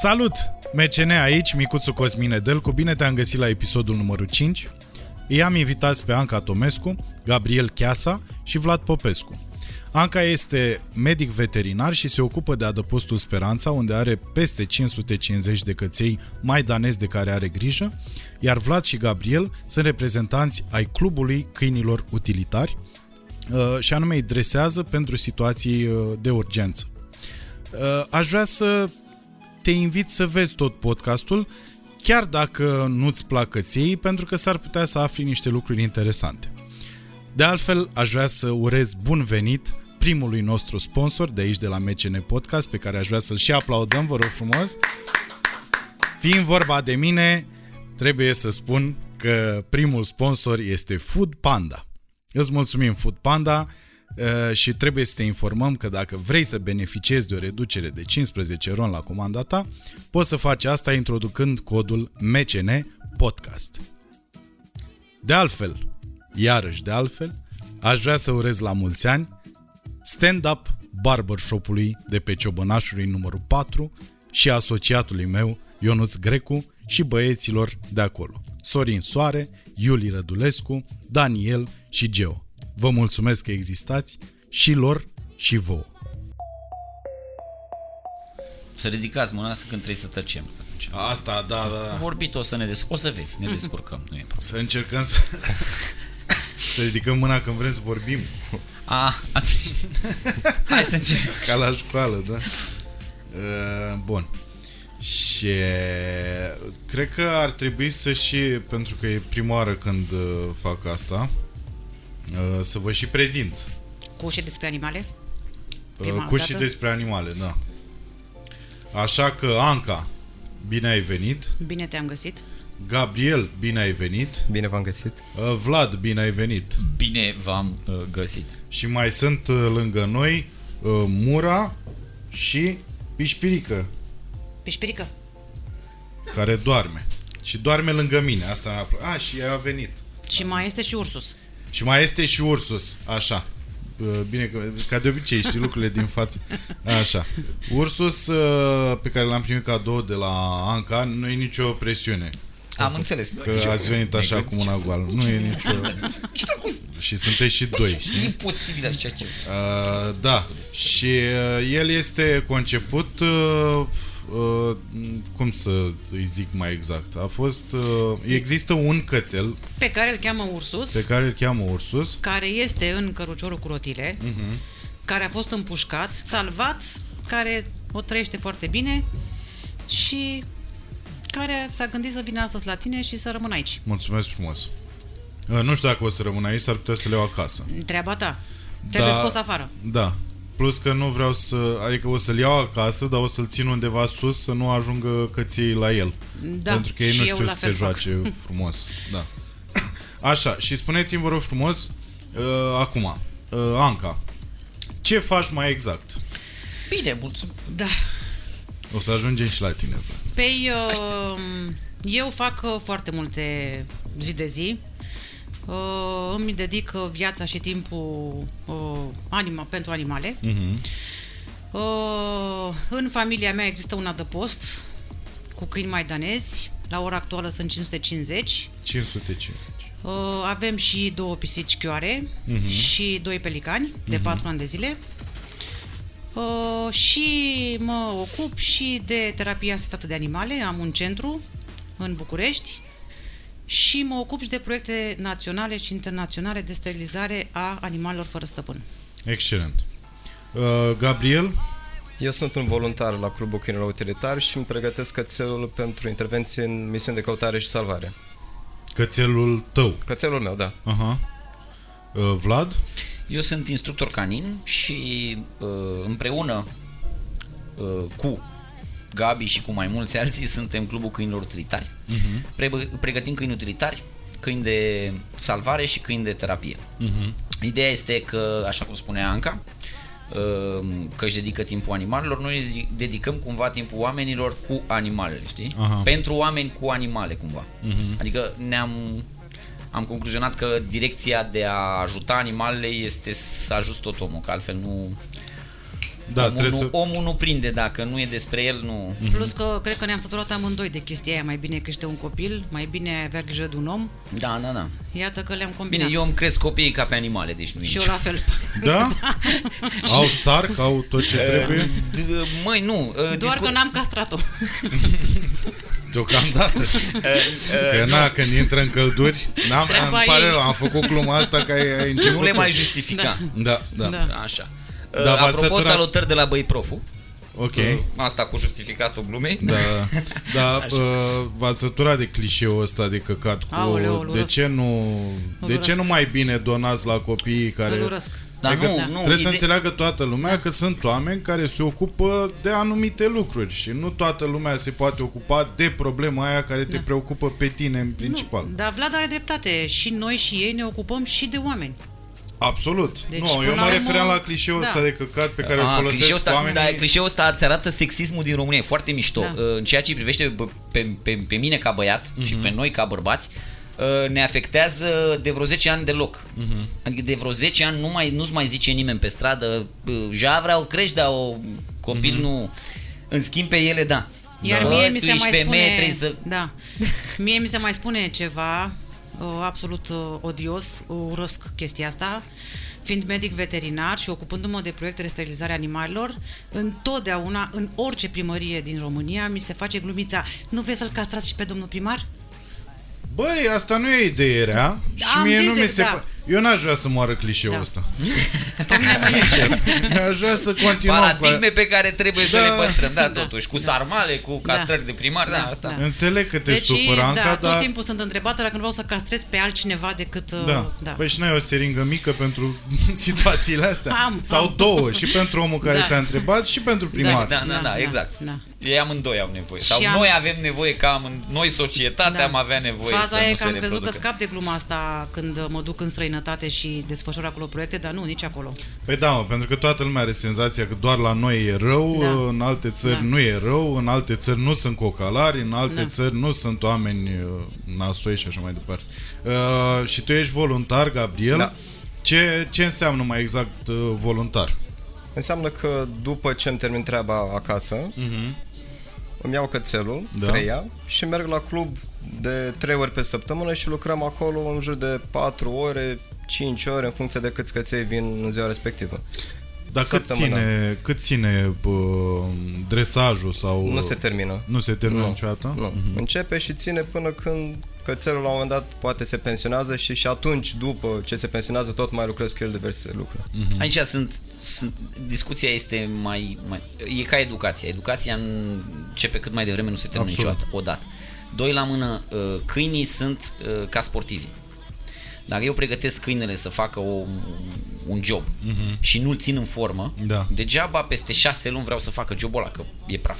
Salut! MCN aici, Micuțu Cosmine Delcu, bine te-am găsit la episodul numărul 5. I am invitați pe Anca Tomescu, Gabriel Cheasa și Vlad Popescu. Anca este medic veterinar și se ocupă de adăpostul Speranța, unde are peste 550 de căței mai danezi de care are grijă, iar Vlad și Gabriel sunt reprezentanți ai clubului câinilor utilitari uh, și anume îi dresează pentru situații uh, de urgență. Uh, aș vrea să te invit să vezi tot podcastul, chiar dacă nu-ți plac căței, pentru că s-ar putea să afli niște lucruri interesante. De altfel, aș vrea să urez bun venit primului nostru sponsor de aici, de la MCN Podcast, pe care aș vrea să-l și aplaudăm, vă rog frumos. Fiind vorba de mine, trebuie să spun că primul sponsor este Food Panda. Îți mulțumim, Food Panda, uh, și trebuie să te informăm că dacă vrei să beneficiezi de o reducere de 15 ron la comanda ta, poți să faci asta introducând codul MCN Podcast. De altfel, iarăși de altfel, aș vrea să urez la mulți ani stand-up barbershop-ului de pe Ciobănașului numărul 4 și asociatului meu, Ionuț Grecu, și băieților de acolo. Sorin Soare, Iuli Rădulescu, Daniel și Geo. Vă mulțumesc că existați și lor și vouă. Să ridicați mâna când trebuie să tăcem. Asta, da, da. Vorbit o să ne descurcăm. O să vezi, ne descurcăm, nu e problemă. Să încercăm să... să ridicăm mâna când vrem să vorbim. A, atunci... Hai să începem. Ca la școală, da? Uh, Bun. Și cred că ar trebui să și, pentru că e prima oară când uh, fac asta, uh, să vă și prezint. Cu și despre animale? Uh, Prima Cu și dată? despre animale, da. Așa că, Anca, bine ai venit. Bine te-am găsit. Gabriel, bine ai venit. Bine v-am găsit. Uh, Vlad, bine ai venit. Bine v-am uh, găsit. Și mai sunt uh, lângă noi uh, Mura și Pișpirică, Pișpirică. care doarme. Și doarme lângă mine. Asta mi-a plăcut. A, și ea a venit. Și mai este și Ursus. Și mai este și Ursus, așa. Uh, Bine, că, ca de obicei, știi lucrurile din față. Așa. Ursus, uh, pe care l-am primit cadou de la Anca, nu e nicio presiune. Am înțeles. Că ați venit așa cu mâna goală. Nu e nicio... Și sunteți și doi, știi? Imposibil așa ceva. Uh, da. Și uh, el este conceput... Uh, uh, cum să îi zic mai exact? A fost... Uh, există un cățel Pe care îl cheamă Ursus, pe care îl cheamă Ursus. care este în căruciorul cu rotile, Mhm. care a fost împușcat, salvat, care o trăiește foarte bine și care s-a gândit să vină astăzi la tine și să rămână aici. Mulțumesc frumos. Uh, nu știu dacă o să rămân aici, s-ar putea să le iau acasă. Treaba ta. Trebuie Da. scos afară. Da. Plus că nu vreau să... Adică o să-l iau acasă, dar o să-l țin undeva sus să nu ajungă căției la el. Da, Pentru că ei și nu eu știu la să se fel fac. joace frumos. Da. Așa, și spuneți-mi, vă rog frumos, uh, acum, uh, Anca, ce faci mai exact? Bine, mulțumim. Da. O să ajungem și la tine. bă. Păi, uh, eu fac uh, foarte multe zi de zi. Uh, îmi dedic uh, viața și timpul uh, anima, pentru animale. Mhm. Uh, în familia mea există un adăpost cu câini maidanezi. La ora actuală sunt 550. 550. Uh, avem și două pisici chioare Mhm. și doi pelicani de 4 ani de zile. Uh, și mă ocup și de terapia asistată de animale. Am un centru în București și mă ocup și de proiecte naționale și internaționale de sterilizare a animalelor fără stăpân. Excelent. Uh, Gabriel, Eu sunt un voluntar la Clubul Câinilor Utilitari și îmi pregătesc cățelul pentru intervenție în misiuni de căutare și salvare. cățelul tău. Cățelul meu, da. Aha. Uh, Vlad? Eu sunt instructor canin și uh, împreună uh, cu Gabi și cu mai mulți alții suntem Clubul Câinilor Utilitari. Uh-huh. Pre- pregătim câini utilitari, câini de salvare și câini de terapie. Uh-huh. Ideea este că, așa cum spunea Anca, uh, că își dedică timpul animalelor, noi dedi- dedicăm cumva timpul oamenilor cu animalele, știi? Aha. Pentru oameni cu animale, cumva. Uh-huh. Adică ne-am am concluzionat că direcția de a ajuta animalele este să ajut tot omul, că altfel nu, Da, omul, trebuie nu, să- omul nu prinde, dacă nu e despre el, nu... Plus că cred că ne-am săturat amândoi de chestia aia. Mai bine crește un copil, mai bine avea grijă de un om. Da, da, da. Iată că le-am combinat. Bine, eu îmi cresc copiii ca pe animale, deci nu e Și eu nicio- la fel. Da? au țarc, au tot ce trebuie? D- Măi, nu. uh, Doar discu- că n-am castrat-o. Deocamdată. Că na, când intră în călduri, n-am, Treaba îmi pare ei. rău, am făcut gluma asta că ai, ai început. Nu le tu. mai justifica. Da, da. Da. Așa. Da, Da, v-ați Apropo, săturat- salutări de la Băi Profu. Ok. Asta cu justificatul glumei. Da, da uh, v-ați săturat de clișeul ăsta de căcat cu Aoleu, îl de urăsc. ce nu Îl de ce urăsc. nu mai bine donați la copiii care Îl urăsc. Dar Adică nu, Da. nu, Trebuie să ide- înțeleagă toată lumea că sunt oameni care se ocupă de anumite lucruri și nu toată lumea se poate ocupa de problema aia care te preocupă pe tine în principal. Nu, dar Vlad are dreptate. Și noi și ei ne ocupăm și de oameni. Absolut. Deci, nu, până eu mă la refeream urmă, la clișeul da. ăsta de căcat pe care îl Ah, folosesc clișeul ăsta, oamenii. Da, clișeul ăsta îți arată sexismul din România, e foarte mișto. Da. Uh, În ceea ce îi privește bă, pe, pe, pe mine ca băiat și Mhm. pe noi ca bărbați, uh, ne afectează de vreo 10 ani deloc. Mhm. Adică de vreo 10 ani nu mai, nu-ți mai zice nimeni pe stradă, "Bă, ja vreau crești, dar o copil Mhm. nu... În schimb pe ele, da. Iar Bă, mie mi tu se ești mai femeie, spune... trebuie să... Da. Mie mi se mai spune ceva uh, absolut uh, odios, urăsc chestia asta. Fiind medic veterinar și ocupându-mă de proiecte de sterilizare a animalelor, întotdeauna, în orice primărie din România, mi se face glumița Nu vreți să-l castrați și pe domnul primar? Băi, asta nu e idee rea și Am mie zis nu de- mi se... da. Pa- Eu n-aș vrea să moară clișeul Da. ăsta. Sincer. Aș vrea să continuăm Paradigme cu... pe care trebuie să Da. le păstrăm, da, Da. totuși, cu sarmale, cu castrări de primar, da, asta. da. Înțeleg că te Deci, supără, Anca, da, tot dar... timpul sunt întrebată dacă nu vreau să castrez pe altcineva decât... uh, Da. da. Păi și n-ai o seringă mică pentru situațiile astea? Am, Sau am. două, și pentru omul care Da. te-a întrebat și pentru primar. Da, da, da, Da, da, exact. da. Ei amândoi au nevoie. Sau Și am- noi avem nevoie ca amând... noi, societatea, am avea nevoie Da. Faza să e nu că se am crezut că reproducă. scap de gluma asta când mă duc în străinătate și desfășor acolo proiecte, dar nu, nici acolo. Păi da, mă, pentru că toată lumea are senzația că doar la noi e rău, Da. în alte țări Da. nu e rău, în alte țări nu sunt cocalari, în alte Da. țări nu sunt oameni uh, nasoși și așa mai departe. Uh, și tu ești voluntar, Gabriel. Da. Ce, ce înseamnă mai exact uh, voluntar? Înseamnă că după ce îmi termin treaba acasă, îmi iau cățelul, Da. da. treia, și merg la club de 3 ori pe săptămână și lucrăm acolo în jur de 4 ore, 5 ore, în funcție de câți căței vin în ziua respectivă. Dar cât Săptămână. ține, cât ține uh, dresajul sau... Nu se termină. Nu se termină Nu, niciodată? Nu. Începe și ține până când cățelul la un moment dat poate se pensionează și și atunci, după ce se pensionează, tot mai lucrez cu el diverse lucruri. Aici sunt, sunt, discuția este mai, mai... E ca educația. Educația începe cât mai devreme, nu se termină Absolut. niciodată, odată. Doi la mână, uh, câinii sunt uh, ca sportivi. Dacă eu pregătesc câinele să facă o, un job uh-huh. și nu-l țin în formă, Da. degeaba peste șase luni vreau să facă jobul ăla, că e praf.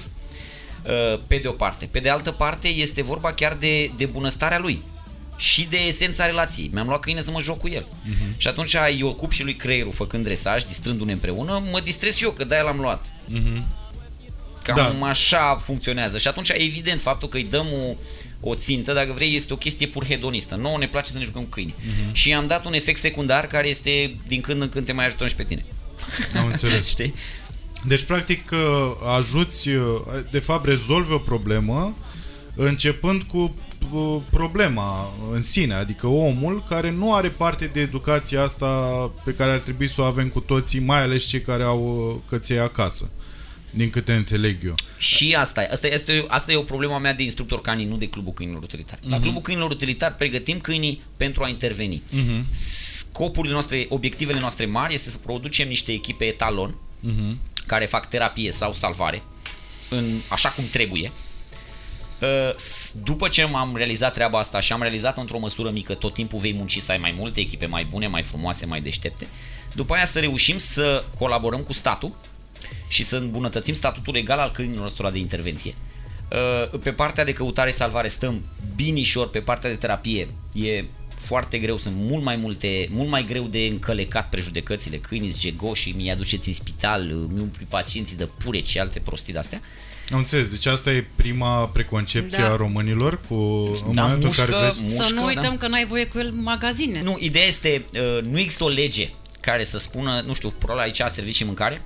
Uh, Pe de o parte. Pe de altă parte este vorba chiar de, de bunăstarea lui și de esența relației. Mi-am luat câine să mă joc cu el. Uh-huh. Și atunci îi ocup și lui creierul făcând dresaj, distrându-ne împreună, mă distrez și eu, că de-aia l-am luat. Cam Da. da. așa funcționează. Și atunci, evident, faptul că îi dăm o, o țintă, dacă vrei, este o chestie pur hedonistă. Nouă ne place să ne jucăm cu câini. Uh-huh. Și am dat un efect secundar care este din când în când te mai ajutăm și pe tine. Am înțeles. Știi? Deci, practic, uh, ajuți, uh, de fapt, rezolvi o problemă începând cu uh, problema în sine, adică omul care nu are parte de educația asta pe care ar trebui să o avem cu toții, mai ales cei care au uh, căței acasă, din câte înțeleg eu. Și asta e. Asta, este, asta e o problemă a mea de instructor canin, nu de clubul câinilor utilitari. Mhm. La clubul câinilor utilitari pregătim câinii pentru a interveni. Mhm. Scopurile noastre, obiectivele noastre mari este să producem niște echipe etalon Mhm. care fac terapie sau salvare în, așa cum trebuie. Uh, s- După ce am realizat treaba asta și am realizat într-o măsură mică, tot timpul vei munci să ai mai multe echipe mai bune, mai frumoase, mai deștepte. După aia să reușim să colaborăm cu statul și să îmbunătățim statutul legal al câinilor ăstora de intervenție. Uh, Pe partea de căutare salvare stăm binișor, pe partea de terapie e foarte greu, sunt mult mai multe, mult mai greu de încălecat prejudecățile, câinii gegoși, mi-i aduceți în spital, mi umpli pacienții de pureci și alte prostii de-astea. Am înțeles, deci asta e prima preconcepție Da. a românilor cu în Da, momentul în care mușcă, vezi... Mușcă, să nu uităm da. că n-ai voie cu el în magazine. Nu, ideea este, uh, nu există o lege care să spună, nu știu, probabil aici servicii mâncare,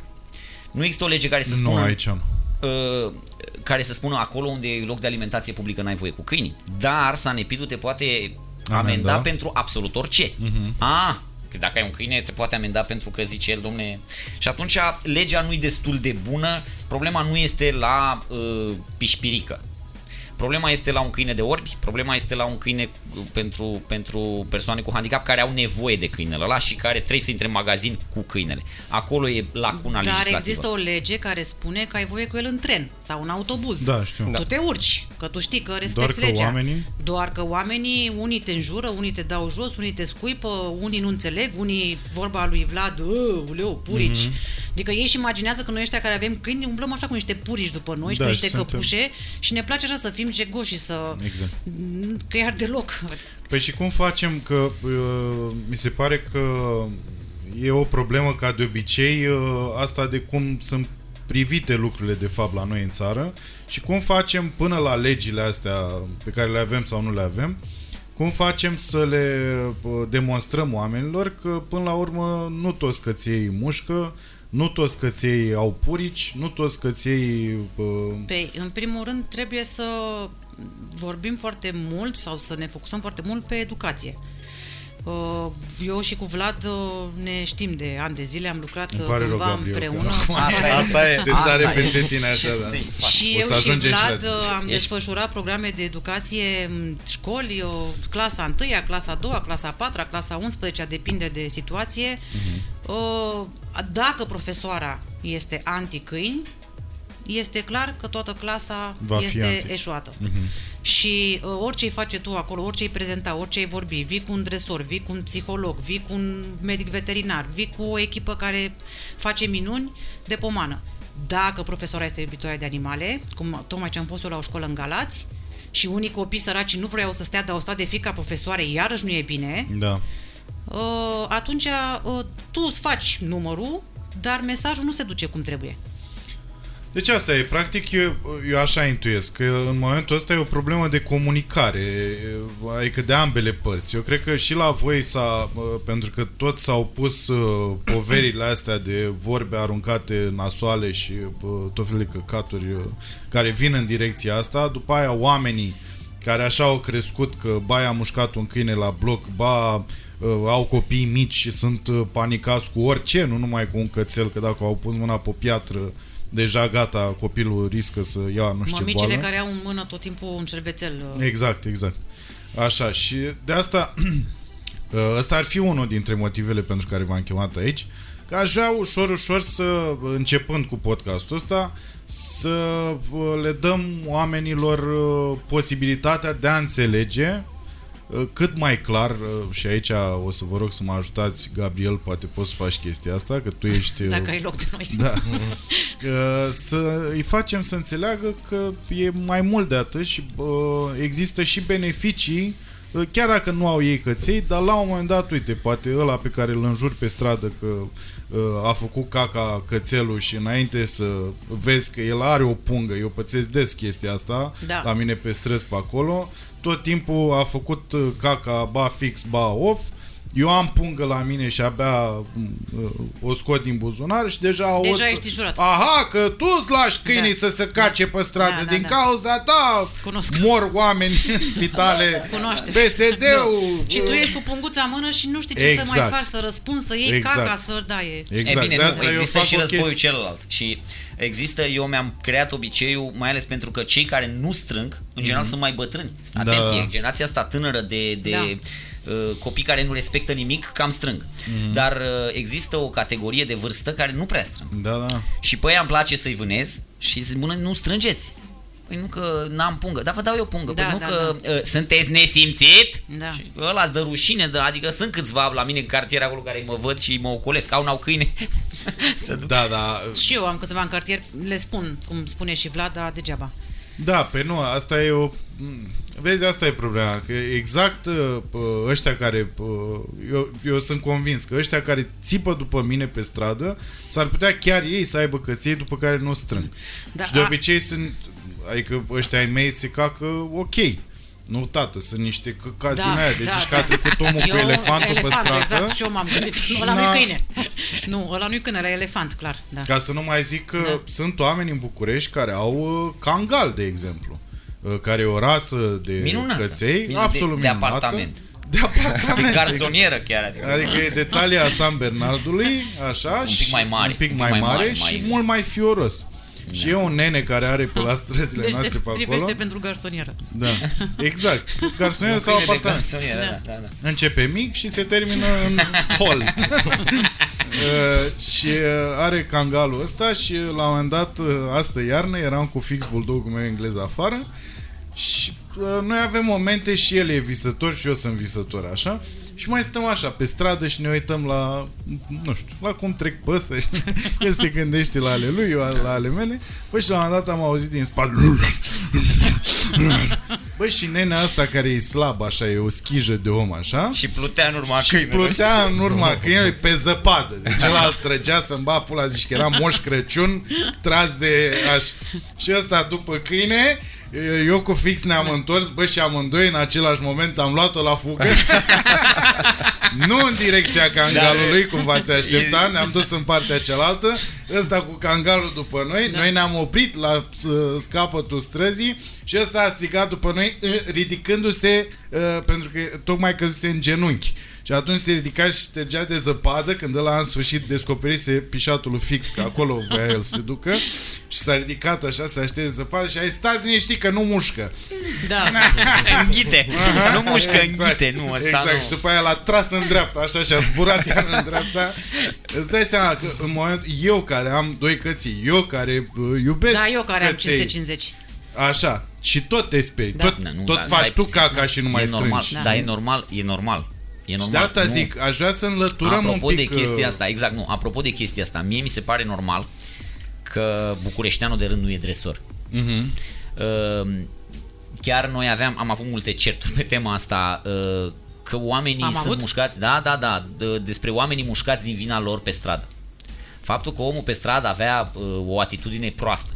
Nu există o lege care să Nu, spună aici nu. uh, care să spună acolo unde e loc de alimentație publică n-ai voie cu câinii. Dar Sanepidul te poate amenda, Amenda. pentru absolut orice. Uh-huh. Ah, că dacă ai un câine te poate amenda pentru că zice el, domne... Și atunci legea nu e destul de bună, problema nu este la uh, pișpirică. Problema este la un câine de orbi, problema este la un câine pentru, pentru persoane cu handicap care au nevoie de câinele ăla și care trebuie să intre în magazin cu câinele. Acolo e lacuna Dar legislativă. există o lege care spune că ai voie cu el în tren sau în autobuz. Da, știu. Tu te urci, că tu știi că respecti Doar că legea. oamenii? Doar că oamenii, unii te înjură, unii te dau jos, unii te scuipă, unii nu înțeleg, unii vorba lui Vlad, "Ă, uleu, purici. Mhm. Adică ei și imaginează că noi ăștia care avem câini umblăm așa cu niște purici după noi și Da, cu și niște suntem- căpușe și ne place așa să fim jegoși și să... Exact. Că iar deloc. Păi și cum facem că uh, mi se pare că e o problemă ca de obicei uh, asta de cum sunt privite lucrurile de fapt la noi în țară și cum facem până la legile astea pe care le avem sau nu le avem cum facem să le uh, demonstrăm oamenilor că până la urmă nu toți căței mușcă, nu toți căței au purici, nu toți căței uh, Pe, în primul rând, trebuie să vorbim foarte mult sau să ne focusăm foarte mult pe educație. Uh, Eu și cu Vlad uh, ne știm de ani de zile, am lucrat Îmi uh, pare rău, cândva Gabriel, că împreună. acum- Asta e. Asta e. se Asta sare e. peste tine așa, Ce da. să-i faci? Și O eu să și ajungem și Vlad la- uh, am Ești- desfășurat programe de educație în școli, o, clasa 1, clasa 2, clasa 4, clasa 11, depinde de situație. Uh, Dacă profesoara este anti-câini, este clar că toată clasa Va fi este anti. eșuată. Și uh, orice îi face tu acolo, orice îi prezenta, orice îi vorbi, vii cu un dresor, vii cu un psiholog, vii cu un medic veterinar, vii cu o echipă care face minuni de pomană. Dacă profesora este iubitoare de animale, cum tocmai ce am fost eu la o școală în Galați, și unii copii săraci nu vreau să stea, dar au stat de fica profesoare, iarăși nu e bine, Da. uh, atunci uh, tu îți faci numărul, dar mesajul nu se duce cum trebuie. Deci asta e, practic eu, eu așa intuiesc, că în momentul ăsta e o problemă de comunicare, adică de ambele părți. Eu cred că și la voi s-a, pentru că toți s-au pus uh, poverile astea de vorbe aruncate nasoale și uh, tot felul de căcaturi uh, care vin în direcția asta, după aia oamenii care așa au crescut că ba i-a mușcat un câine la bloc, ba uh, au copii mici și sunt uh, panicați cu orice, nu numai cu un cățel, că dacă au pus mâna pe o piatră, deja gata, copilul riscă să ia nu știu ce Mămicile boală. care au în mână tot timpul un cervețel. uh, Exact, exact. Așa, și de asta ăsta ar fi unul dintre motivele pentru care v-am chemat aici, că aș vrea ușor, ușor să, începând cu podcastul ăsta, să uh, le dăm oamenilor uh, posibilitatea de a înțelege uh, cât mai clar uh, și aici o să vă rog să mă ajutați, Gabriel, poate poți să faci chestia asta, că tu ești... uh, Dacă ai loc de noi. da. Uh, să îi facem să înțeleagă că e mai mult de atât și uh, există și beneficii uh, chiar dacă nu au ei căței, dar la un moment dat, uite, poate ăla pe care îl înjuri pe stradă că uh, a făcut caca cățelul și înainte să vezi că el are o pungă, eu pățesc des chestia asta Da. la mine pe străzi pe acolo, tot timpul a făcut uh, caca ba fix, ba off, eu am pungă la mine și abia uh, o scot din buzunar și deja aud... Deja ești înjurat. Aha, că tu îți lași câinii Da. să se cace pe stradă. Da, da, din da. cauza ta Cunosc. mor oameni în spitale. Cunoaște. PSD-ul... Și tu ești cu punguța în mână și nu știi ce să Exact. mai faci, să răspunzi, să iei Exact. caca, să da, e... Exact, e bine, de nu, asta eu există fac și o războiul chestie. celălalt. Și există, eu mi-am creat obiceiul, mai ales pentru că cei care nu strâng, în general, sunt mai bătrâni. Atenție, Da. generația asta tânără de, de Da. Uh, copii care nu respectă nimic, cam strâng. Dar uh, există o categorie de vârstă care nu prea strâng. Da, da. Și pe ea îmi place să-i vânez și zic, bună, nu strângeți. Păi nu că n-am pungă, dar vă dau eu pungă. Da, păi nu da, că uh, sunteți nesimțit? Da. Și ăla îți dă rușine, dă, adică sunt câțiva la mine în cartier acolo care mă văd și mă ocolesc, au n-au câine. să duc. Da, da. Și eu am câțiva în cartier, le spun, cum spune și Vlad, dar degeaba. Da, pe nu, asta e o... Vezi, asta e problema, că exact uh, ăștia care... uh, Eu, eu sunt convins că ăștia care țipă după mine pe stradă, s-ar putea chiar ei să aibă căței după care nu strâng. Da, și de a- obicei sunt... Adică ăștia ai mei se cacă ok. Nu, tată, sunt niște căcați Da, din aia. Deci da, și că da. a trecut omul cu Eu, elefantul pe elefantul, stradă. exact, și eu m-am gândit, și ăla nu-i n-a- câine. nu, ăla nu-i câine, era elefant, clar. Da. Ca să nu mai zic că Da. sunt oameni în București care au uh, cangal, de exemplu, uh, care e o rasă de Minunată. căței, De- absolut de minunată. apartament. De apartament. De garsonieră chiar. Adică. Adică e de talia San Bernardului, așa, Un pic și mai mare, un pic mai, mare, și mai- mult mai fioros. Și e un nene care are pe la străzile Deci noastre se pe acolo. potrivește pentru garsonieră. Da, exact. Garsonieră Un sau câine de apartament. garsonieră, Da. da, da, da. Începe mic și se termină în hol. uh, și uh, are cangalul ăsta și uh, la un moment dat, uh, astă iarnă, eram cu fix bulldogul meu englez afară și uh, noi avem momente și el e visător și eu sunt visător, așa? Și mai stăm așa pe stradă și ne uităm la, nu știu, la cum trec păsări. El se gândește la ale lui, eu la ale mele. Păi și la un moment dat am auzit din spate Băi, și nenea asta care e slab, așa, e o schijă de om, așa. Și plutea în urma Și câinelui. plutea în urma câinelui pe zăpadă. Deci celălalt trăgea să-mi ba pula, zici că era Moș Crăciun tras de aș. Și ăsta după câine, eu cu fix ne-am întors, bă, și amândoi în același moment am luat-o la fugă. nu în direcția cangalului, cum v-ați aștepta, ne-am dus în partea cealaltă, ăsta cu cangalul după noi, noi ne-am oprit la s- scapătul străzii și ăsta a strigat după noi uh, ridicându-se uh, pentru că tocmai căzuse în genunchi. Și atunci se ridica și ștergea de zăpadă când ăla în sfârșit descoperise pișatul lui fix, că acolo voia el să se ducă și s-a ridicat așa, să aștepte de zăpadă și a zis, stați liniștit că nu mușcă. Da. Înghite. Nu mușcă, înghite. Nu, ăsta exact. Și nu. după aia l-a tras în dreapta, așa, și a zburat iar în dreapta. Îți dai seama că în moment, eu care am doi cății, eu care uh, iubesc Da, eu care am căței, 550. Așa, și tot te speri, Da. tot, Da, nu, tot da, faci stai tu puțin. caca și nu mai e normal, strângi. Da, e normal, e normal. E Și normal. de asta Nu. zic, aș vrea să înlăturăm Apropo un pic... de chestia uh, asta, exact, nu, apropo de chestia asta, mie mi se pare normal că bucureșteanul de rând nu e dresor. uh-huh. Uh, chiar noi aveam, am avut multe certuri pe tema asta, uh, că oamenii Am sunt avut? mușcați, da, da, da, de, despre oamenii mușcați din vina lor pe stradă. Faptul că omul pe stradă avea uh, o atitudine proastă.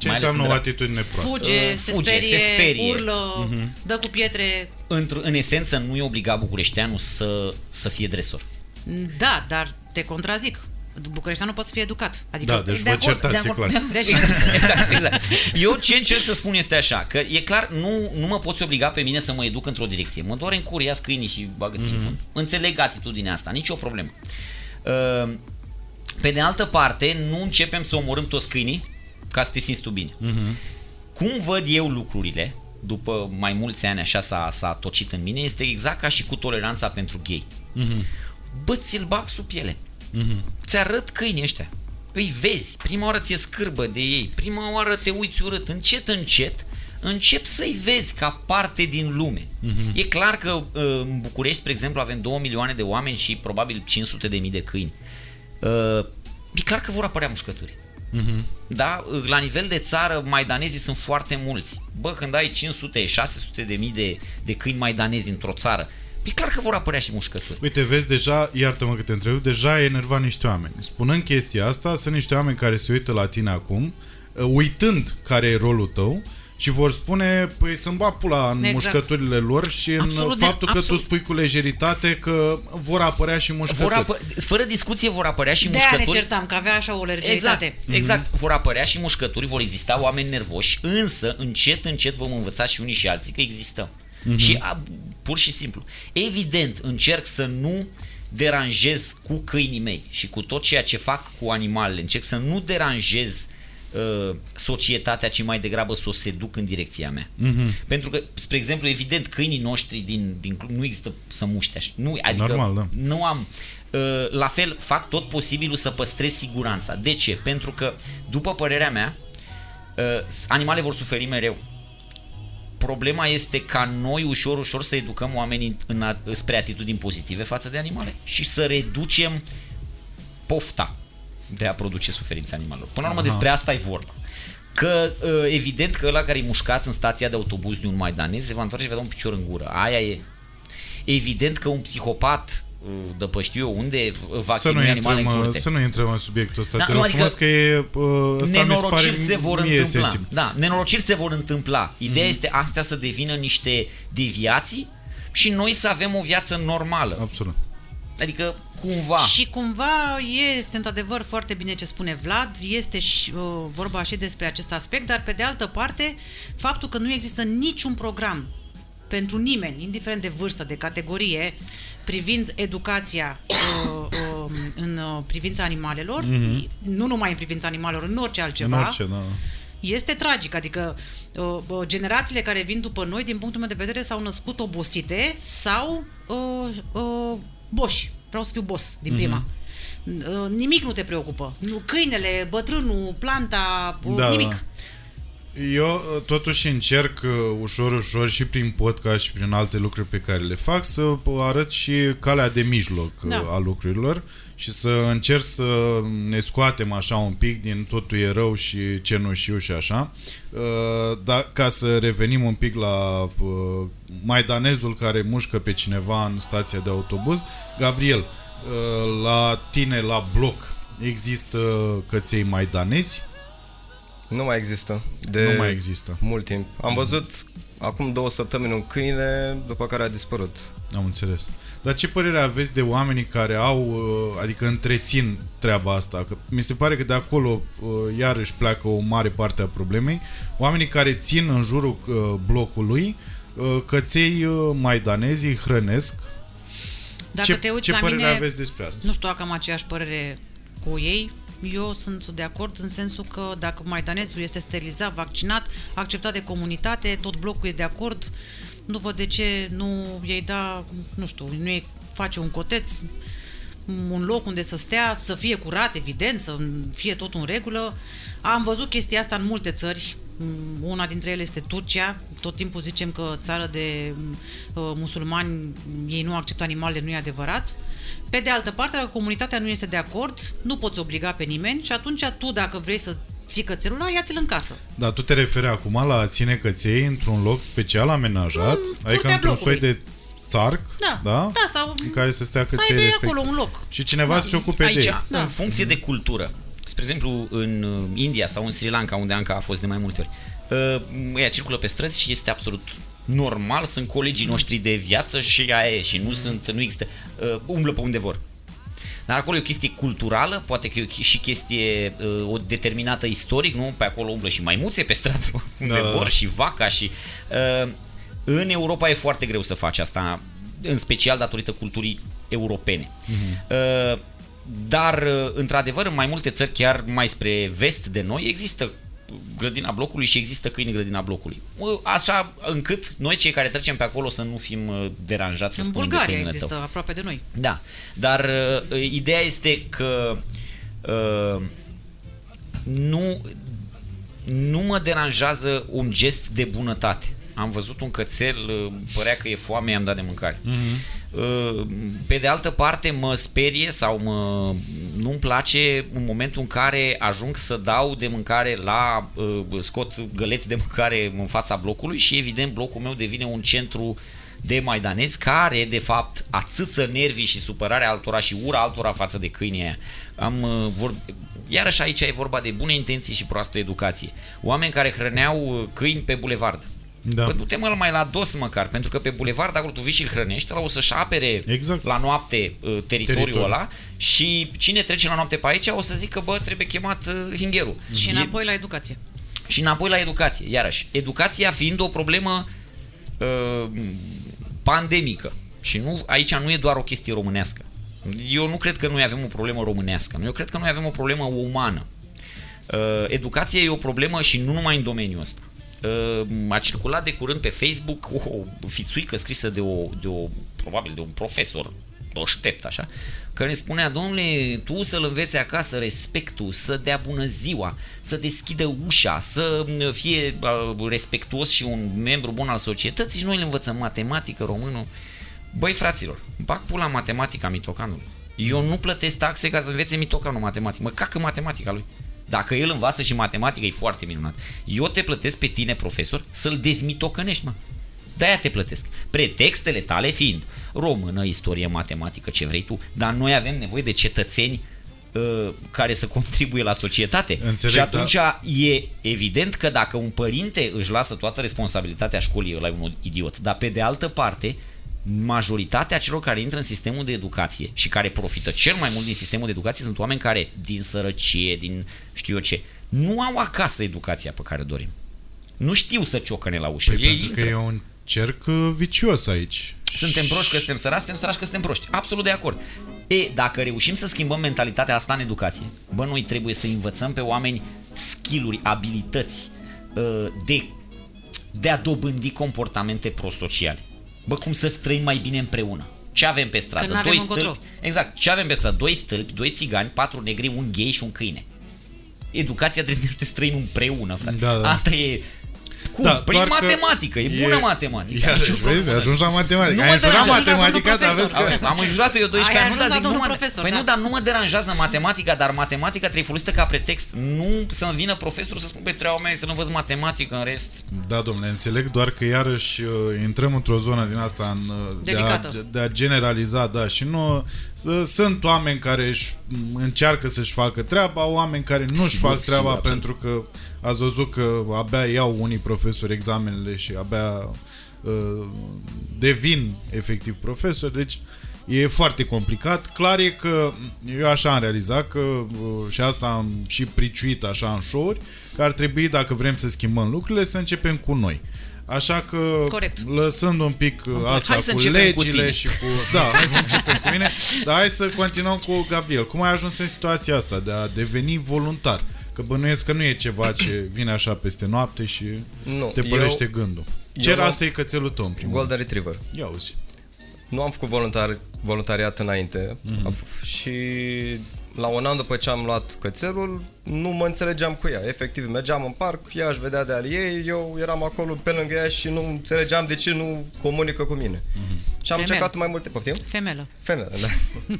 Ce mai ales înseamnă o când era- atitudine proastă? Fuge, Uh, se, fuge, sperie, se sperie. urlă, dă cu pietre. Într- în esență, nu e obligat bucureșteanul să, să fie dresor. Da, dar te contrazic. Bucureșteanul poate să fie educat. Adică, Da, deci De vă acord, certați, de e acord. clar. Deci, Exact, exact, exact. Eu ce încerc să spun este așa, că e clar, nu, nu mă poți obliga pe mine să mă educ într-o direcție. Mă doare în cur, ia câinii și bagă-ți Mhm. în fund. Înțeleg atitudinea asta, nicio problemă. Uh, Pe de altă parte, nu începem să omorâm toți câinii ca să te simți tu bine. Mhm. Cum văd eu lucrurile, după mai mulți ani așa s-a, s-a tocit în mine, este exact ca și cu toleranța pentru gay. Mhm. Bă, ți-l bag sub piele. Ți arăt câinii ăștia. Îi vezi, prima oară ți-e scârbă de ei, prima oară te uiți urât, încet, încet, încep să-i vezi ca parte din lume. Mhm. E clar că uh, în București, spre exemplu, avem 2 milioane de oameni și probabil 500 de mii de câini. Uh, E clar că vor apărea mușcături. Mhm. Da? La nivel de țară, maidanezii sunt foarte mulți. Bă, când ai 500, 600 de mii de, de câini maidanezi într-o țară, e clar că vor apărea și mușcături. Uite, vezi, deja, iartă-mă că te întreb, deja ai enervat niște oameni. Spunând chestia asta, sunt niște oameni care se uită la tine acum, uh, uitând care e rolul tău, și vor spune, păi să-mi bat pula în Exact. mușcăturile lor și în Absolut de- faptul că absolut. tu spui cu lejeritate că vor apărea și mușcături. Vor apă- fără discuție vor apărea și de aia ne mușcături. certam, că avea așa o Exact, lărgeritate. exact. Vor apărea și mușcături, vor exista oameni nervoși, însă încet, încet vom învăța și unii și alții că existăm. Și a, pur și simplu. Evident, încerc să nu deranjez cu câinii mei și cu tot ceea ce fac cu animalele. Încerc să nu deranjez uh, societatea, ci mai degrabă să o seduc în direcția mea. Pentru că, spre exemplu, evident, câinii noștri din, din club nu există să muște așa. Nu, adică Normal, da. nu am. Uh, La fel, fac tot posibilul să păstrez siguranța. De ce? Pentru că, după părerea mea, uh, animale vor suferi mereu. Problema este ca noi ușor, ușor să educăm oamenii în a, spre atitudini pozitive față de animale și să reducem pofta de a produce suferința animalelor. Până la urmă, despre asta e vorba. Că uh, evident că ăla care e mușcat în stația de autobuz de un maidanez se va întoarce și va da un picior în gură. Aia e. Evident că un psihopat uh, de pe știu eu unde va Să nu, chinui animale intrăm, în uh, curte. să nu intrăm în subiectul ăsta. Da, Te nu, rog adică frumos că e... Uh, ăsta mi se pare nenorociri se vor mie întâmpla. sensibil. Da, nenorociri se vor întâmpla. Ideea Mhm. este astea să devină niște deviații și noi să avem o viață normală. Absolut. Adică cumva... Și cumva este într-adevăr foarte bine ce spune Vlad, este și, uh, vorba și despre acest aspect, dar pe de altă parte, faptul că nu există niciun program pentru nimeni, indiferent de vârstă, de categorie, privind educația uh, uh, în uh, privința animalelor, mm-hmm. nu numai în privința animalelor, în orice altceva, În orice, da. este tragic. Adică uh, uh, generațiile care vin după noi, din punctul meu de vedere, s-au născut obosite sau uh, uh, boși. Vreau să fiu boss din prima. Uh, nimic nu te preocupă. Nu, câinele, bătrânul, planta, uh, Da, nimic. da. Eu uh, totuși încerc uh, ușor, ușor și prin podcast și prin alte lucruri pe care le fac să uh, arăt și calea de mijloc uh, Da. a lucrurilor și să încerc să ne scoatem așa un pic din totul e rău și cenușiu și așa. Uh, Dar ca să revenim un pic la uh, maidanezul care mușcă pe cineva în stația de autobuz, Gabriel, uh, la tine la bloc există căței maidanezi? Nu mai există. De Nu mai există. mult timp. Am văzut acum două săptămâni un câine, după care a dispărut. Am înțeles. Dar ce părere aveți de oamenii care au, uh, adică întrețin treaba asta? Că mi se pare că de acolo uh, iarăși pleacă o mare parte a problemei. Oamenii care țin în jurul uh, blocului uh, căței uh, maidanezi îi hrănesc. Dacă ce te uiți ce la părere mine, aveți despre asta? nu știu dacă am aceeași părere cu ei, eu sunt de acord în sensul că dacă maidanezul este sterilizat, vaccinat, acceptat de comunitate, tot blocul este de acord, nu văd de ce nu ei da, nu știu, nu ei face un coteț, un loc unde să stea, să fie curat, evident, să fie tot în regulă. Am văzut chestia asta în multe țări. Una dintre ele este Turcia. Tot timpul zicem că țară de uh, musulmani, ei nu acceptă animalele, nu e adevărat. Pe de altă parte, dacă comunitatea nu este de acord, nu poți obliga pe nimeni și atunci tu, dacă vrei să ții cățelul ăla, ia-ți-l în casă. Dar tu te referi acum la a ține căței într-un loc special amenajat, În adică curtea într-un soi blocului. de țarc, Da, da? da, sau în care să stea să căței aibă respectiv. acolo un loc. Și cineva Da. să se ocupe de Aici, ei. Da. în funcție de cultură, spre exemplu în uh, India sau în Sri Lanka, unde Anca a fost de mai multe ori, uh, ea circulă pe străzi și este absolut normal, sunt colegii noștri de viață și aia e, și nu sunt, nu există, uh, umblă pe unde vor. Dar acolo e o chestie culturală, poate că e o ch- și chestie uh, o determinată istoric, nu? Pe acolo umblă și maimuțe pe stradă unde Da, da, da. vor și vaca și... Uh, în Europa e foarte greu să faci asta, în special datorită culturii europene. Uh, dar, uh, într-adevăr, în mai multe țări, chiar mai spre vest de noi, există grădina blocului și există câini în grădina blocului. Uh, Așa încât noi cei care trecem pe acolo să nu fim uh, deranjați să În spunem de Bulgaria câinele există, tău. aproape de noi. Da, dar uh, ideea este că uh, nu, nu mă deranjează un gest de bunătate. Am văzut un cățel, uh, părea că e foame, i-am dat de mâncare. Uh, Pe de altă parte mă sperie sau mă, nu-mi place în momentul în care ajung să dau de mâncare la, uh, scot găleți de mâncare în fața blocului și evident blocul meu devine un centru de maidanezi care de fapt atâță nervii și supărarea altora și ura altora față de câinii aia. Am uh, vor... Iarăși aici e vorba de bune intenții și proastă educație. Oameni care hrăneau uh, câini pe bulevard. Da. Bă, du-te mă mai la dos măcar, pentru că pe bulevard acolo tu vii și îl hrănești, ăla o să-și apere Exact. la noapte uh, teritoriul Teritoriu. ăla și cine trece la noapte pe aici o să zică, bă, trebuie chemat uh, hingherul. Și E- înapoi la educație. și înapoi la educație, iarăși. Educația fiind o problemă uh, pandemică. Și nu, aici nu e doar o chestie românească. Eu nu cred că noi avem o problemă românească. Eu cred că noi avem o problemă umană. Uh, educația e o problemă și nu numai în domeniul ăsta. Uh, a circulat de curând pe Facebook o fițuică scrisă de o, de o probabil de un profesor doștept așa, care ne spunea, domnule, tu să-l înveți acasă respectul, să dea bună ziua, să deschidă ușa, să fie uh, respectuos și un membru bun al societății și noi îl învățăm matematică, românul. Băi, fraților, bag pula matematica mitocanului. Eu nu plătesc taxe ca să învețe mitocanul matematic. Mă cacă matematica lui. Dacă el învață și matematică, e foarte minunat. Eu te plătesc pe tine, profesor, să-l dezmitocănești, mă. De-aia te plătesc. Pretextele tale fiind română, istorie, matematică, ce vrei tu, dar noi avem nevoie de cetățeni uh, care să contribuie la societate. Înțeleg, și atunci e evident că dacă un părinte își lasă toată responsabilitatea școlii, ăla e un idiot. Dar pe de altă parte, majoritatea celor care intră în sistemul de educație și care profită cel mai mult din sistemul de educație sunt oameni care, din sărăcie, din știu eu ce, nu au acasă educația pe care o dorim. Nu știu să ciocăne la ușă. Păi Ei pentru că intră. e un cerc uh, vicios aici. Suntem proști că suntem săraci, suntem săraci că suntem proști. Absolut de acord. E, dacă reușim să schimbăm mentalitatea asta în educație, bă, noi trebuie să învățăm pe oameni skill-uri, abilități uh, de, de a dobândi comportamente prosociale. Bă, cum să trăim mai bine împreună. Ce avem pe stradă? Că n-avem doi încotro. stâlpi. Exact. Ce avem pe stradă? Doi stâlpi, doi țigani, patru negri, un gay și un câine. Educația trebuie să ne ajute să trăim împreună, frate. Da, da. Asta e... Cum? Da, Prin doar că matematică. E bună matematică. Ia, Nicio vezi, problemă. ajungi la matematică. Nu Ai mă însurat deranjează, matematica, domnul dar vezi că... profesor. Am, am jurat eu 12 Ai ani, nu, dar ajuns la zic, nu, domnul mă, profesor, păi da. nu, dar nu mă deranjează matematica, dar matematica trebuie folosită ca pretext. Nu să-mi vină profesorul să spun pe trei oameni să nu învăț matematică în rest. Da, domnule, înțeleg, doar că iarăși uh, intrăm într-o zonă din asta în, uh, de, a, Delicată. de a generaliza, da, și nu s- sunt oameni care își încearcă să-și facă treaba, oameni care nu-și Sigur, fac treaba sigur, absolut. pentru că ați văzut că abia iau unii profesori examenele și abia uh, devin efectiv profesori, deci e foarte complicat. Clar e că eu așa am realizat că uh, și asta am și priciuit așa în show-uri, că ar trebui, dacă vrem să schimbăm lucrurile, să începem cu noi. Așa că, Corect. lăsând un pic uh, asta Hai să cu începem cu legile tine. și cu... Da, hai să începem cu mine, dar hai să continuăm cu Gabriel. Cum ai ajuns în situația asta de a deveni voluntar? Că bănuiesc că nu e ceva ce vine așa peste noapte și Nu, te pălește eu- gândul. Ce eu l-am- rasă e cățelul tău, în primul Golden rând? Retriever. Ia uzi. Nu am făcut voluntar, voluntariat înainte Mhm. mm-hmm. și la un an după ce am luat cățelul, nu mă înțelegeam cu ea. Efectiv, mergeam în parc, ea își vedea de al ei, eu eram acolo pe lângă ea și nu înțelegeam de ce nu comunică cu mine. Mhm. Mm-hmm. Și am Femeie. încercat mai multe, poftim? Femelă. Femeie, da.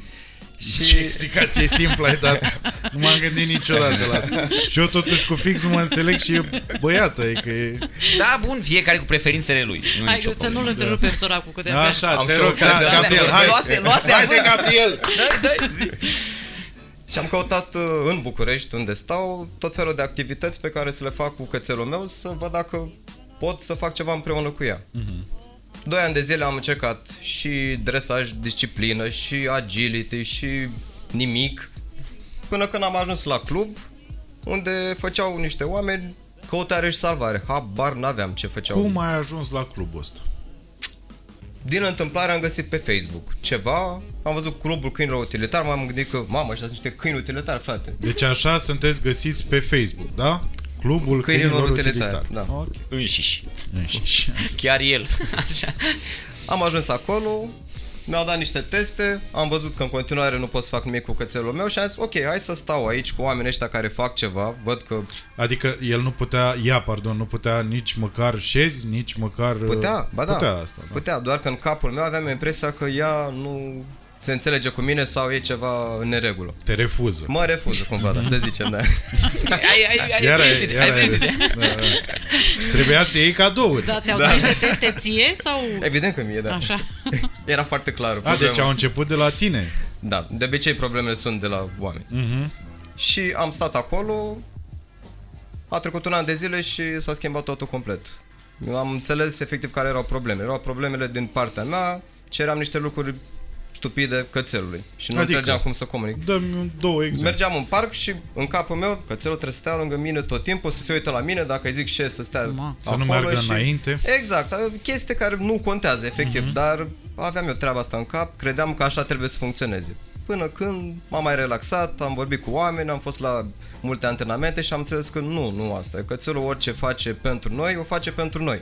Ce și explicație simplă ai dat. Nu m-am gândit niciodată la asta. Și eu totuși cu fix nu mă înțeleg și e băiată, e că e... Da, bun, fiecare cu preferințele lui. Nu Hai nicio să nu-l problemă. întrerupem săracul cu Așa, Am te și rog, ocazia da, asta Gabriel, să hai. Luase, luase, Haide, avânt. Gabriel! Dai, dai. Și am căutat uh, în București, unde stau, tot felul de activități pe care să le fac cu cățelul meu, să văd dacă pot să fac ceva împreună cu ea. Doi ani de zile am încercat și dresaj, disciplină, și agility, și nimic, până când am ajuns la club, unde făceau niște oameni căutare și salvare. Habar n-aveam ce făceau. Cum ai ajuns la clubul ăsta? Din întâmplare am găsit pe Facebook ceva, am văzut clubul câinilor utilitari, m-am gândit că, mamă, ăștia sunt niște câini utilitari, frate. Deci așa sunteți găsiți pe Facebook, da? Clubul Câinilor câinilor utilitari, utilitari. da. Ok. Înșiși. Înșiși. Chiar el. Așa. Am ajuns acolo, mi-au dat niște teste, am văzut că în continuare nu pot să fac nimic cu cățelul meu și am zis, ok, hai să stau aici cu oamenii ăștia care fac ceva, văd că Adică el nu putea, ea, pardon, nu putea nici măcar șezi, nici măcar... putea, ba da, Putea asta, da. putea, doar că în capul meu aveam impresia că ea nu se înțelege cu mine sau e ceva în neregulă. Te refuză. Mă refuză cumva, da, să zicem, da. Ai, ai, ai, Iar ai ai, prins, iar ai ai prins. râs. Da, da. Trebuia să iei cadouri. Da, ți-au da. niște teste ție sau... Evident că mie, da. Așa. Era foarte clar. A, problema. deci au început de la tine. Da, de obicei problemele sunt de la oameni. Mhm. Și am stat acolo, a trecut un an de zile și s-a schimbat totul complet. Eu am înțeles efectiv care erau problemele. Erau problemele din partea mea, ceream niște lucruri stupide cățelului și nu Adică? înțelegeam cum să comunic. Dă-mi un- două exemple. Mergeam în parc și în capul meu cățelul trebuie să stea lângă mine tot timpul, să se uite la mine, dacă îi zic ce să stea Ma. Să nu acolo meargă și... înainte. Exact, chestii care nu contează efectiv, Mhm. dar aveam eu treaba asta în cap, credeam că așa trebuie să funcționeze. Până când m-am mai relaxat, am vorbit cu oameni, am fost la multe antrenamente și am înțeles că nu, nu asta. e. Cățelul orice face pentru noi, o face pentru noi.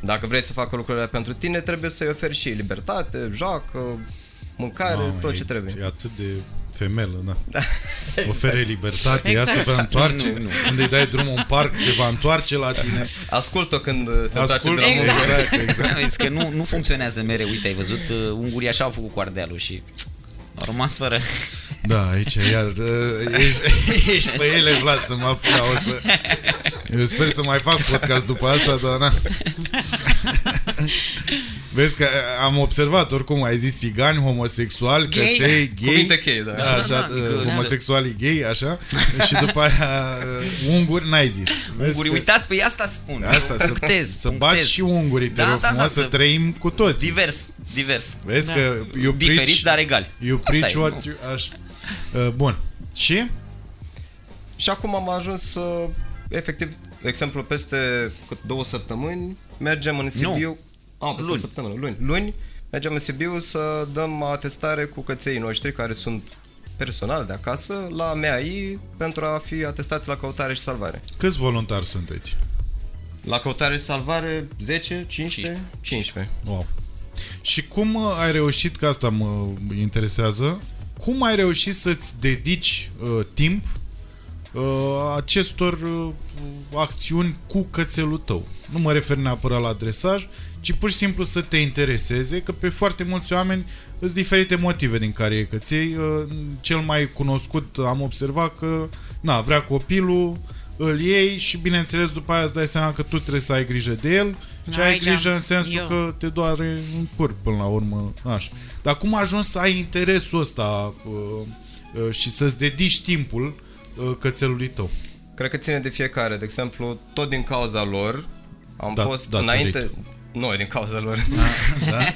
Dacă vrei să facă lucrurile pentru tine, trebuie să-i oferi și libertate, joacă, mâncare, Mamă, tot e- ce trebuie. E atât de femelă, da. Ofere libertate, ea Exact. se va întoarce. Nu, nu. Când îi dai drumul în parc, se va întoarce la tine. Ascult-o când uh, se întoarce Ascult, de la Exact. muncă. exact, exact. Vezi că nu, nu funcționează mereu. Uite, ai văzut, uh, ungurii așa au făcut cu ardealul și au rămas fără... Da, aici iar uh, ești, ești pe ele, Vlad, să mă apuc, o să... Eu sper să mai fac podcast după asta, dar na. Vezi că am observat, oricum ai zis țigani, homosexuali, Gay. căței, gay, Cuvinte cheie, da. așa, Da, da, adică- homosexualii gay, așa, și după aia uh, unguri n-ai zis. Vezi Unguri, că- uitați, pe asta spun. Asta, să, punctez, să punctez. baci și ungurii, te Da, rog da, frumos, da, să să- trăim cu toți. Divers, divers. Vezi Da. că you preach, Diferiți, dar egali. you Asta preach e, what nu. you... Așa. Uh, bun. Și? Și acum am ajuns să, efectiv, de exemplu, peste cât două săptămâni, mergem în Sibiu. Ah, peste Luni. o săptămână, luni. Luni, mergem în Sibiu să dăm atestare cu căței noștri care sunt personal de acasă la MAI pentru a fi atestați la căutare și salvare. Câți voluntari sunteți? La căutare și salvare 10, 15, 15. Wow. Și cum uh, ai reușit, că asta mă interesează, cum ai reușit să-ți dedici uh, timp uh, acestor uh, acțiuni cu cățelul tău? Nu mă refer neapărat la dresaj, ci pur și simplu să te intereseze, că pe foarte mulți oameni sunt diferite motive din care e căței. Uh, cel mai cunoscut am observat că na, vrea copilul, îl iei și bineînțeles după aia îți dai seama că tu trebuie să ai grijă de el și Da, ai aici grijă am- în sensul eu. că te doare în păr până la urmă. Așa. Dar cum ajungi să ai interesul ăsta uh, uh, și să-ți dedici timpul uh, cățelului tău? Cred că ține de fiecare. De exemplu, tot din cauza lor am Da, fost da, înainte... corect. Nu, din cauza lor. Da?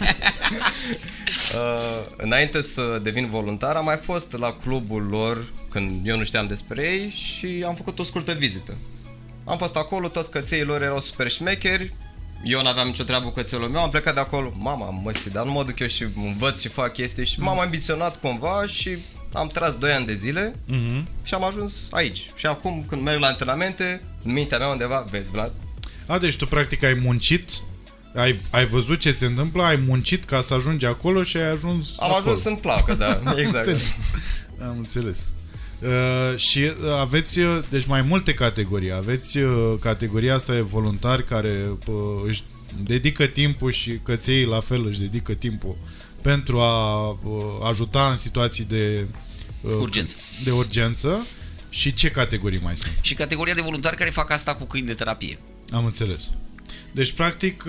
Uh, înainte să devin voluntar, am mai fost la clubul lor când eu nu știam despre ei și am făcut o scurtă vizită. Am fost acolo, toți căței lor erau super șmecheri, eu n-aveam nicio treabă cu cățelul meu, am plecat de acolo, mama, măsi, dar nu mă duc eu și învăț și fac chestii și m-am ambiționat cumva și am tras 2 ani de zile Mhm. și am ajuns aici. Și acum când merg la antrenamente, în mintea mea undeva, vezi Vlad, A, deci tu practic ai muncit, ai, ai văzut ce se întâmplă, ai muncit ca să ajungi acolo și ai ajuns am acolo. ajuns în placă, da, exact. Înțeles. Am înțeles. Uh, și uh, aveți, uh, deci mai multe categorii. Aveți uh, categoria asta de voluntari care uh, își dedică timpul și căței la fel își dedică timpul pentru a uh, ajuta în situații de uh, Urgență. De urgență. Și ce categorii mai sunt? Și categoria de voluntari care fac asta cu câini de terapie. Am înțeles. Deci, practic,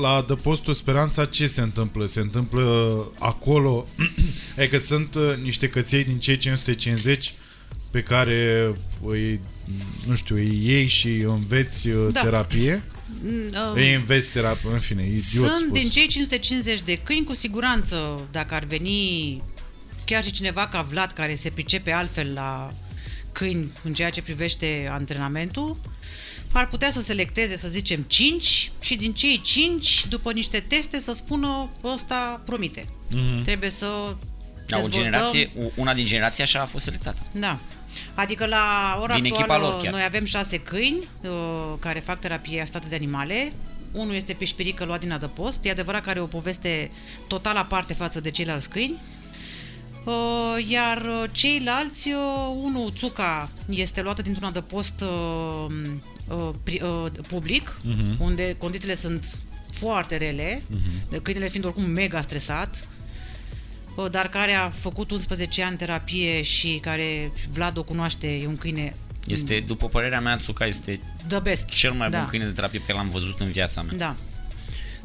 la adăpostul Speranța ce se întâmplă? Se întâmplă acolo, adică sunt uh, niște căței din cei 550 pe care îi, nu știu, îi iei și înveți da. Da. terapie. Mm, Îi înveți terapie, în fine, idiot Sunt spus. din cei 550 de câini, cu siguranță, dacă ar veni chiar și cineva ca Vlad, care se pricepe altfel la câini în ceea ce privește antrenamentul, ar putea să selecteze, să zicem, 5 și din cei 5, după niște teste, să spună ăsta promite. Mm-hmm. Trebuie să La o dezvoltăm- generație, una din generații așa a fost selectată. Da. Adică la ora Din echipa actuală lor chiar. noi avem șase câini uh, care fac terapie asistată de animale. Unul este pe șpirică luat din adăpost. E adevărat că are o poveste total aparte față de ceilalți câini. Uh, iar uh, ceilalți, uh, unul, Țuca, este luată dintr-un adăpost uh, uh, pri, uh, public, uh-huh. unde condițiile sunt foarte rele, uh-huh. câinele fiind oricum mega stresat, uh, dar care a făcut 11 ani terapie și care Vlad o cunoaște, e un câine Este, după părerea mea, Tsuka este the best. cel mai da. bun câine de terapie pe care l-am văzut în viața mea. Da.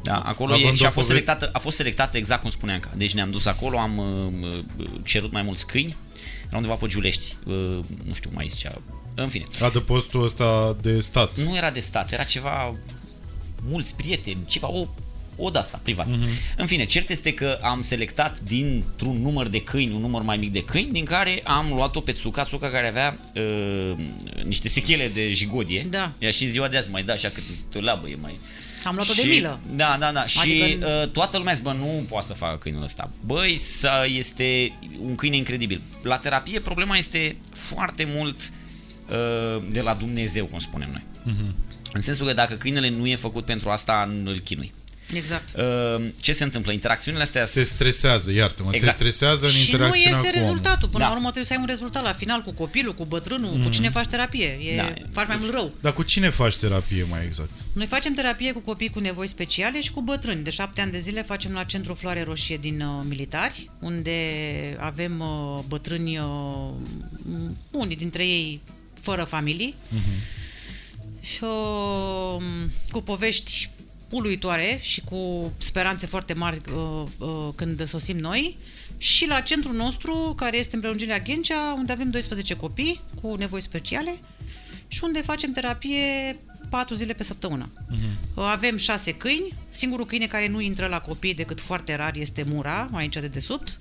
Da, acolo Având e, și o a fost, poveste- selectată, a fost selectată exact cum spuneam. Ca. Deci ne-am dus acolo, am uh, uh, cerut mai mulți câini, era undeva pe Giulești, uh, nu știu mai zicea, în fine. Adăpostul ăsta de stat. Nu era de stat, era ceva, mulți prieteni, ceva, o, o de asta, privat. Mm-hmm. În fine, cert este că am selectat dintr-un număr de câini, un număr mai mic de câini, din care am luat-o pe Țuca, Țuca care avea uh, niște sechele de jigodie. Da. Ea și în ziua de azi mai da așa cât o labă e mai... Am luat-o de Și- milă. Da, da, da. Și Adică- uh, toată lumea zice, bă, nu poate să facă câinul ăsta. Băi, să este un câine incredibil. La terapie problema este foarte mult uh, de la Dumnezeu, cum spunem noi. Mhm. În sensul că dacă câinele nu e făcut pentru asta, îl chinui. Exact. Uh, ce se întâmplă? Interacțiunile astea Se stresează, iartă-mă, Exact. se stresează în Și nu interacțiunea iese cu omul. rezultatul. Până Da. la urmă trebuie să ai un rezultat la final cu copilul, cu bătrânul, mm-hmm. cu cine faci terapie. E, Da. faci mai mult rău. Dar cu cine faci terapie mai exact? Noi facem terapie cu copii cu nevoi speciale și cu bătrâni. De șapte ani de zile facem la Centru Floare Roșie din uh, Militari, unde avem uh, bătrâni, uh, m- unii dintre ei fără familii, uh-huh. și uh, cu povești uluitoare și cu speranțe foarte mari uh, uh, când sosim noi. Și la centrul nostru, care este în prelungirea Ghencea, unde avem 12 copii cu nevoi speciale și unde facem terapie patru zile pe săptămână. Uh-huh. Avem șase câini. Singurul câine care nu intră la copii decât foarte rar este Mura, aici de desubt.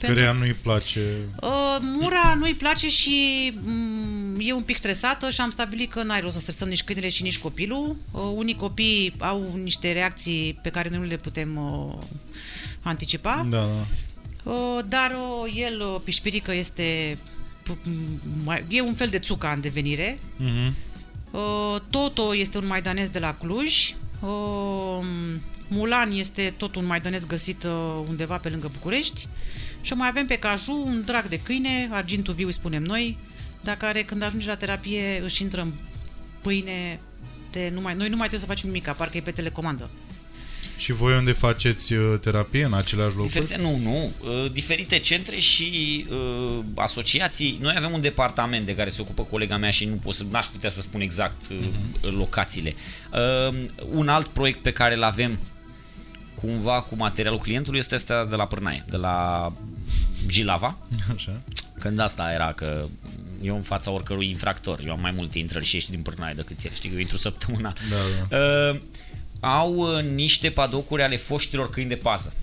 Căreia nu-i place... Uh, Mura nu-i place și mm, e un pic stresată și am stabilit că n-ai rost să stresăm nici câinele și nici copilul. Uh, unii copii au niște reacții pe care noi nu le putem uh, anticipa. Da, da. Uh, dar uh, el, uh, Pișpirică, este p- mai- e un fel de țuca în devenire. Uh-huh. Uh, Toto este un maidanez de la Cluj. Uh, Mulan este tot un maidanez găsit uh, undeva pe lângă București. Și o mai avem pe Caju un drag de câine, argintul viu îi spunem noi, dar care când ajunge la terapie își intră în pâine de nu mai, noi nu mai trebuie să facem nimic, parcă e pe telecomandă. Și voi unde faceți uh, terapie? În aceleași locuri? Diferite, nu, nu. Uh, diferite centre și uh, asociații. Noi avem un departament de care se ocupă colega mea și nu pot să, n-aș putea să spun exact uh, Mhm. locațiile. Uh, un alt proiect pe care îl avem cumva cu materialul clientului este ăsta de la Pârnaie, de la Jilava. Așa. Când asta era că eu în fața oricărui infractor, eu am mai multe intrări și ieși din Pârnaie decât el, știi că eu intru săptămâna. Da, Uh, au uh, niște padocuri ale foștilor câini de pază,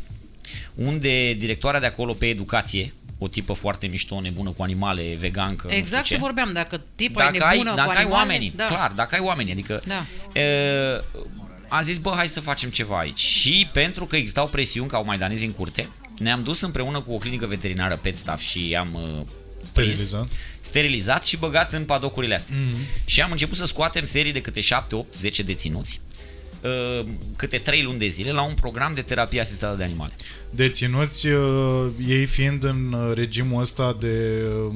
unde directoarea de acolo pe educație, o tipă foarte mișto, nebună cu animale, vegancă, nu Exact știu ce ce. vorbeam, dacă tipa Dacă e ai, nebună dacă cu ai animale, oamenii, da. clar, dacă ai oamenii, adică Da. uh, a zis, bă, hai să facem ceva aici. Și pentru că existau presiuni ca au maidanezi în curte, ne-am dus împreună cu o clinică veterinară Pet Staff și am uh, Sterilizat. prins, sterilizat și băgat în padocurile astea. Mm-hmm. Și am început să scoatem serii de câte 7, 8, 10 deținuți uh, câte 3 luni de zile la un program de terapie asistată de animale. Deținuți, uh, ei fiind în uh, regimul ăsta de... Uh,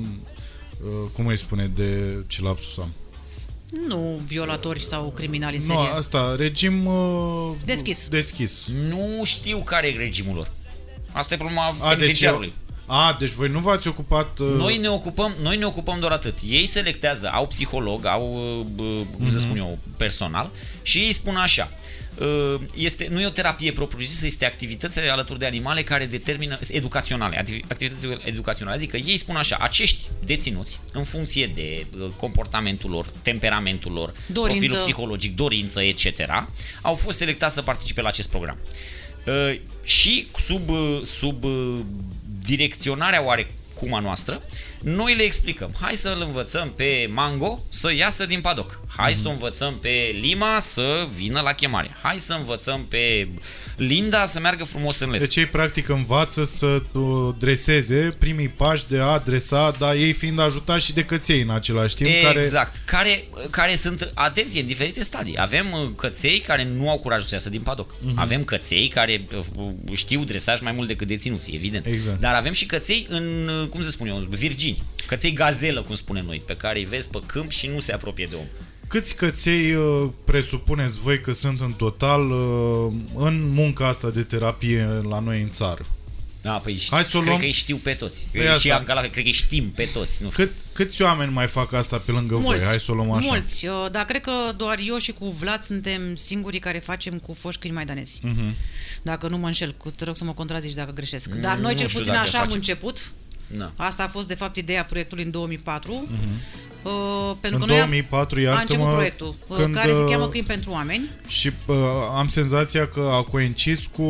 uh, cum îi spune? De... Ce lapsus am? Nu violatori sau criminali în Nu, serie. asta, regim... Uh, Deschis. Deschis. Nu știu care e regimul lor. Asta e problema A, deci, penitenciarului. A, deci voi nu v-ați ocupat... Uh, Noi ne ocupăm, noi ne ocupăm doar atât. Ei selectează, au psiholog, au, uh, cum să spun eu, personal și ei spun așa. uh, Este, nu e o terapie propriu-zisă, este activități alături de animale care determină, educaționale, activi- activități educaționale, adică ei spun așa, acești deținuți, în funcție de uh, comportamentul lor, temperamentul lor, Dorință. profilul psihologic, dorință, etc., au fost selectați să participe la acest program. Uh, și sub, uh, sub uh, direcționarea oarecum a noastră, noi le explicăm. Hai să-l învățăm pe Mango să iasă din padoc. Hai Mhm. să o învățăm pe Lima să vină la chemare. Hai să învățăm pe Linda să meargă frumos în les. Deci ei practic învață să uh, dreseze primii pași de a adresa, dar ei fiind ajutați și de căței în același timp. Care, Exact. Care, care sunt, atenție, în diferite stadii. Avem uh, căței care nu au curajul să iasă din padoc. Mhm. Uh-huh. Avem căței care uh, știu dresaj mai mult decât deținuții, evident. Exact. Dar avem și căței în, uh, cum să spun eu, virgini. Căței gazelă, cum spunem noi, pe care îi vezi pe câmp și nu se apropie de om. Câți căței uh, presupuneți voi că sunt în total uh, în munca asta de terapie la noi în țară? Da, păi Hai să o cred luăm- că îi știu pe toți. Păi și asta. Ancala, cred că îi știm pe toți. Nu știu. Cât, câți oameni mai fac asta pe lângă voi? Mulți, Hai să o luăm așa. mulți, uh, dar cred că doar eu și cu Vlad suntem singurii care facem cu foști câini maidanezi. Uh-huh. Dacă nu mă înșel, cu- te rog să mă contrazici dacă greșesc. Dar Nu noi cel știu puțin dacă așa am facem. început. Na. Asta a fost de fapt ideea proiectului în 2004. Uh-huh. Uh, pentru În că noi am- 2004, a început iartă-mă, proiectul, uh, când, care se uh, cheamă Câini pentru oameni. Și uh, am senzația că a coincis cu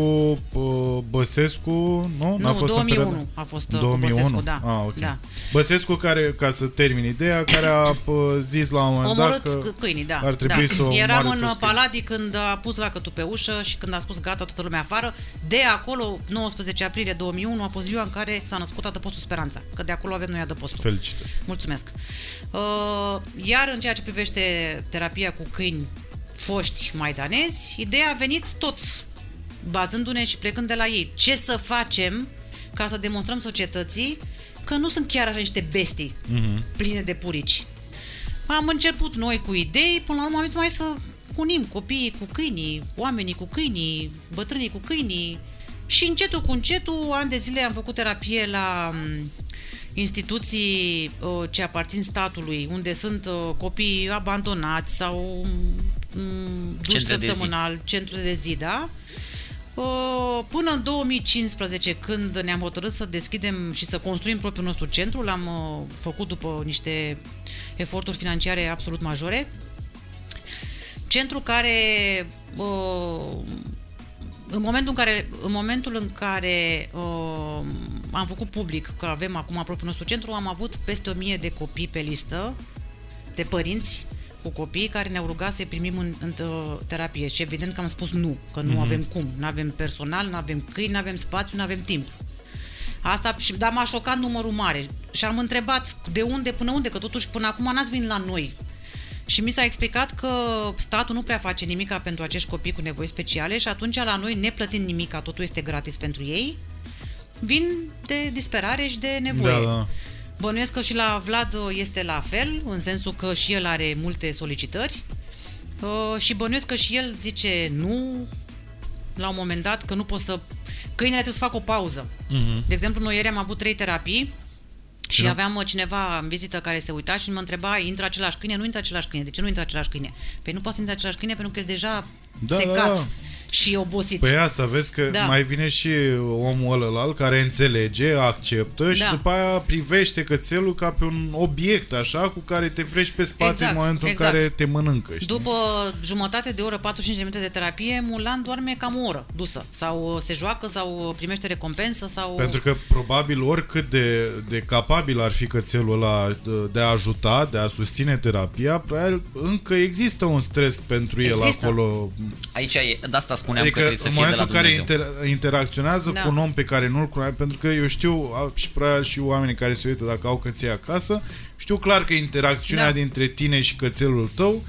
uh, Băsescu, nu? N-a Nu, fost în 2001 perioada- a fost, uh, cu 2001? Băsescu, da. Ah, ok. Da. Băsescu care, ca să termin ideea, care a uh, zis la un moment Omorât dat că c- câinii, da. ar trebui da. să o Eram omoare în toți câinii. Paladi când a pus lacătul pe ușă și când a spus gata, toată lumea afară. De acolo, 19 aprilie 2001, a fost ziua în care s-a născut adăpostul Speranța. Că de acolo avem noi adăpostul. Felicitări. Mulțumesc. Uh, iar în ceea ce privește terapia cu câini foști maidanezi, ideea a venit tot bazându-ne și plecând de la ei. Ce să facem ca să demonstrăm societății că nu sunt chiar așa niște bestii uh-huh. pline de purici. Am început noi cu idei, până la urmă am zis mai să unim copiii cu câinii, oamenii cu câinii, bătrânii cu câinii și încetul cu încetul, ani de zile am făcut terapie la m, instituții uh, ce aparțin statului, unde sunt uh, copii abandonați sau m, m, duș Centre de zi. săptămânal, centru de zi, da? Uh, Până în 2015, când ne-am hotărât să deschidem și să construim propriul nostru centru, l-am uh, făcut după niște eforturi financiare absolut majore. Centru care uh, în momentul în care, în momentul în care uh, am făcut public că avem acum propriul nostru centru, am avut peste 1000 de copii pe listă, de părinți cu copii care ne-au rugat să-i primim în, în uh, terapie. Și evident că am spus nu, că nu avem cum, nu avem personal, nu avem câini, nu avem spațiu, nu avem timp. Asta, și- dar m-a șocat numărul mare. Și am întrebat de unde până unde, că totuși până acum n-ați venit la noi. Și mi s-a explicat că statul nu prea face nimica pentru acești copii cu nevoi speciale și atunci la noi, neplătind nimica, totul este gratis pentru ei, vin de disperare și de nevoie. Da, da. Bănuiesc că și la Vlad uh, este la fel, în sensul că și el are multe solicitări uh, și bănuiesc că și el zice nu la un moment dat, că nu pot să... Câinele trebuie să facă o pauză. De exemplu, noi ieri am avut trei terapii și Da. aveam uh, cineva în vizită care se uita și mă întreba, intră același câine? Nu intră același câine. De ce nu intră același câine? Păi nu poate să intre același câine pentru că el deja Da, secat da, da. Și obosit. Păi asta, vezi că Da. mai vine și omul ălălalt care înțelege, acceptă și Da. după aia privește cățelul ca pe un obiect așa cu care te frești pe spate Exact, în momentul exact. în care te mănâncă. Știi? După jumătate de oră, 45 de minute de terapie, Mulan doarme cam o oră dusă. Sau uh, se joacă, sau uh, primește recompensă, sau... Pentru că probabil oricât de, de capabil ar fi cățelul ăla de- de a ajuta, de a susține terapia, probabil încă există un stres pentru el Există. acolo. Aici e, de asta spuneam Adică că trebuie să în fie de la momentul în care Dumnezeu. inter, interacționează Da. cu un om pe care nu-l cunoaște, pentru că eu știu, a- și probabil și oamenii care se uită dacă au căței acasă, știu clar că interacțiunea Da. dintre tine și cățelul tău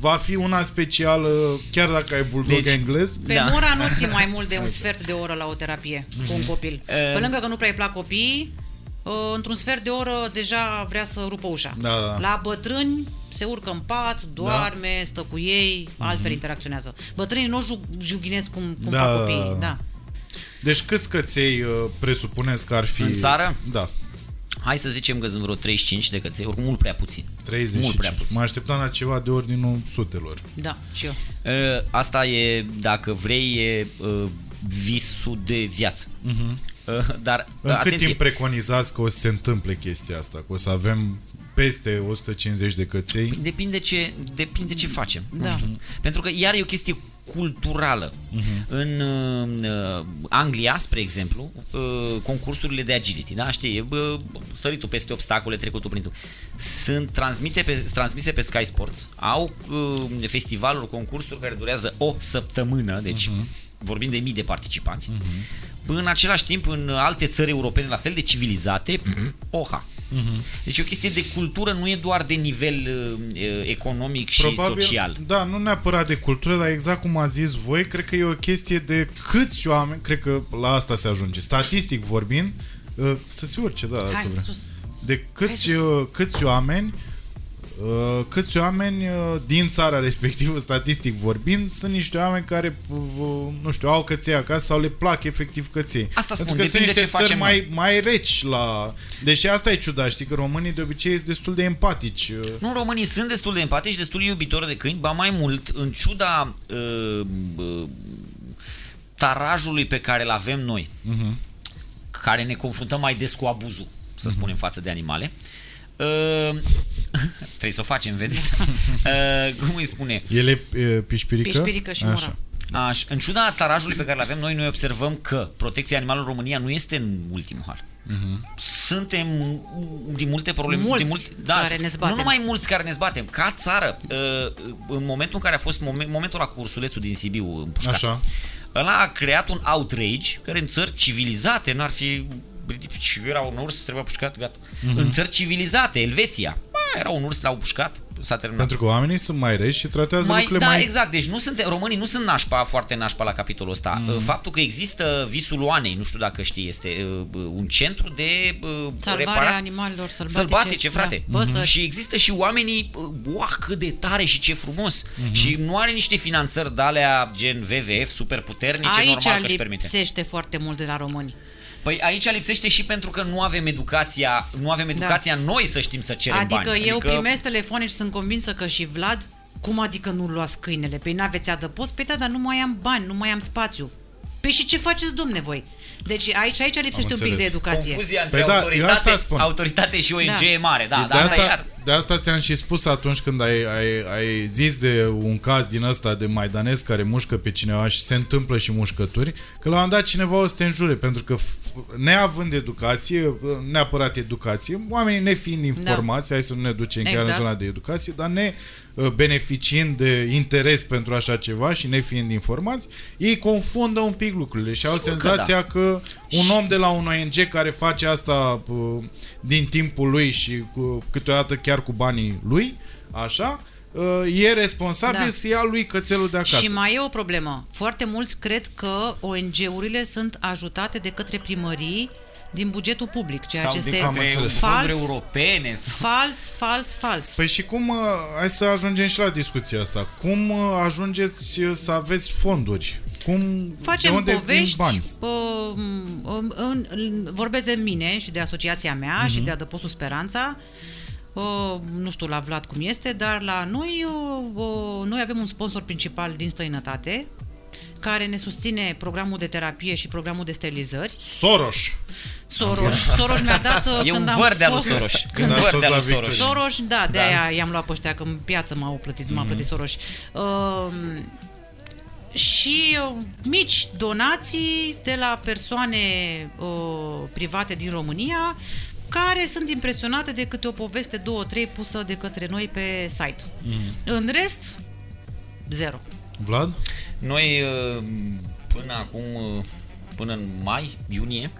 va fi una specială, chiar dacă ai bulldog Deci- englez. Pe Da. Mura nu ții mai mult de un sfert de oră la o terapie cu un copil. Eh. Pe lângă că nu prea îi plac copiii, uh, într-un sfert de oră deja vrea să rupă ușa. Da, da. La bătrâni se urcă în pat, doarme, stă cu ei, altfel interacționează. Bătrânii nu jug- jughinesc cum, cum Da, fac da, copiii. da. Da. Deci câți căței uh, presupuneți că ar fi... În țară? Da. Hai să zicem că sunt vreo 35 de căței, oricum mult prea puțin. 30 Mult și prea ce- puțin. Mă așteptam la ceva de ordinul sutelor. Da, și eu. Uh, Asta e, dacă vrei, e uh, visul de viață. Uh-huh. Dar, În cât atenție, timp preconizați că o să se întâmple chestia asta? Că o să avem peste 150 de căței? Depinde ce, depinde ce facem. Da. Nu știu. Pentru că iar e o chestie culturală. Uh-huh. În uh, Anglia, spre exemplu, uh, concursurile de agility, da, știi, uh, săritul peste obstacole, trecutul prin sunt transmite pe, transmise pe Sky Sports, au uh, festivaluri, concursuri care durează o săptămână, deci uh-huh. vorbim de mii de participanți. Uh-huh. În același timp, în alte țări europene la fel de civilizate, oha. Uh-huh. Deci e o chestie de cultură, nu e doar de nivel uh, economic și social. Da, nu neapărat de cultură, dar exact cum a zis voi, cred că e o chestie de câți oameni, cred că la asta se ajunge. Statistic vorbind, uh, să se urce, da, dacă Hai, vrea. sus. De câți, Hai sus. uh, câți oameni uh, câți oameni uh, din țara respectivă, statistic vorbind, sunt niște oameni care, uh, nu știu, au căței acasă sau le plac efectiv căței. Asta Pentru spun, că sunt depinde niște ce țări facem mai, mai reci la... Deși asta e ciudat, știi, că românii de obicei sunt destul de empatici. uh, Nu, românii sunt destul de empatici și destul de iubitori de câini, ba mai mult, în ciuda uh, uh, tarajului pe care îl avem noi, uh-huh. care ne confruntăm mai des cu abuzul, să spunem, față de animale, uh, trebuie să o facem, vezi? uh, cum îi spune? Ele uh, pișpirică? Pișpirică și mura. Așa. Aș, în ciuda tarajului pe care îl avem noi, noi observăm că protecția animalelor în România nu este în ultimul hal. Uh-huh. Suntem din multe probleme. Mulți din multe, da, care ne zbatem. Nu numai mulți care ne zbatem, ca țară. uh, În momentul în care a fost momen- momentul la cu ursulețul din Sibiu împușcat, Așa. ăla a creat un outrage care în țări civilizate n-ar fi și era un urs, trebuia pușcat, gata. Uh-huh. În țări civilizate, Elveția, bă, era un urs, l-au pușcat, s-a terminat. Pentru că oamenii sunt mai reci și tratează Mai, lucrurile da, mai... exact. Deci nu sunt, românii nu sunt nașpa, foarte nașpa la capitolul ăsta. Mm. Faptul că există Visul Oanei, nu știu dacă știi, este uh, un centru de uh, Salvarea reparat- animalelor sălbatice. sălbatice, frate. Da, păsări. Și există și oamenii, uh, uah, cât de tare și ce frumos. Și nu are niște finanțări de alea gen WWF super puternice, Aici normal că își permite. lipsește foarte mult de la români. Păi aici lipsește și pentru că nu avem educația, nu avem educația noi să știm să cerem Adică bani. eu primesc telefoane și sunt convinsă că și Vlad Cum adică nu luați câinele? Păi n-aveți adăpost? Păi da, dar nu mai am bani, nu mai am spațiu. Păi și ce faceți, domne, voi? Deci aici, aici lipsește un pic înțeles. de educație. Confuzia între Păi da, eu autoritate, asta spun. autoritate și ONG Da. e mare, da, de, dar asta asta, iar... de asta ți-am și spus atunci când ai, ai, ai zis de un caz din ăsta de maidanez care mușcă pe cineva și se întâmplă și mușcături, că la un moment dat cineva o să te înjure, pentru că f- neavând educație, neapărat educație, oamenii nefiind informați, hai să nu ne ducem chiar în Exact. zona de educație, dar ne uh, beneficiind de interes pentru așa ceva și nefiind informați, ei confundă un pic lucrurile și au Sigur că senzația da. că un om de la un ONG care face asta uh, din timpul lui și cu, câteodată chiar cu banii lui, așa, uh, e responsabil Da. să ia lui cățelul de acasă. Și mai e o problemă. Foarte mulți cred că ONG-urile sunt ajutate de către primării din bugetul public, ceea Sau ce de este Am înțeles. fonduri fals, europene. sau- fals, fals, fals. Păi și cum, uh, hai să ajungem și la discuția asta, cum uh, ajungeți uh, să aveți fonduri? Cum, de Facem unde vin povești, bani? uh, în, în, în, vorbesc de mine și de asociația mea Mhm. și de Adăpostul Speranța. Uh, nu știu la Vlad cum este, dar la noi, uh, uh, noi avem un sponsor principal din străinătate care ne susține programul de terapie și programul de sterilizări. Soros! Soros. Soros mi-a dat uh, E când un am văr de-al lui fost... Soros. Când Un ați văr fost de-al la lui Soros. Victoria. Soros, da, de aia i-am luat pe ăștia, că în piață m-au plătit, m-a plătit Soros. Uh, și uh, mici donații de la persoane uh, private din România care sunt impresionate de câte o poveste, două, trei pusă de către noi pe site. În rest, zero. Vlad? Noi uh, până acum, uh, până în mai, iunie,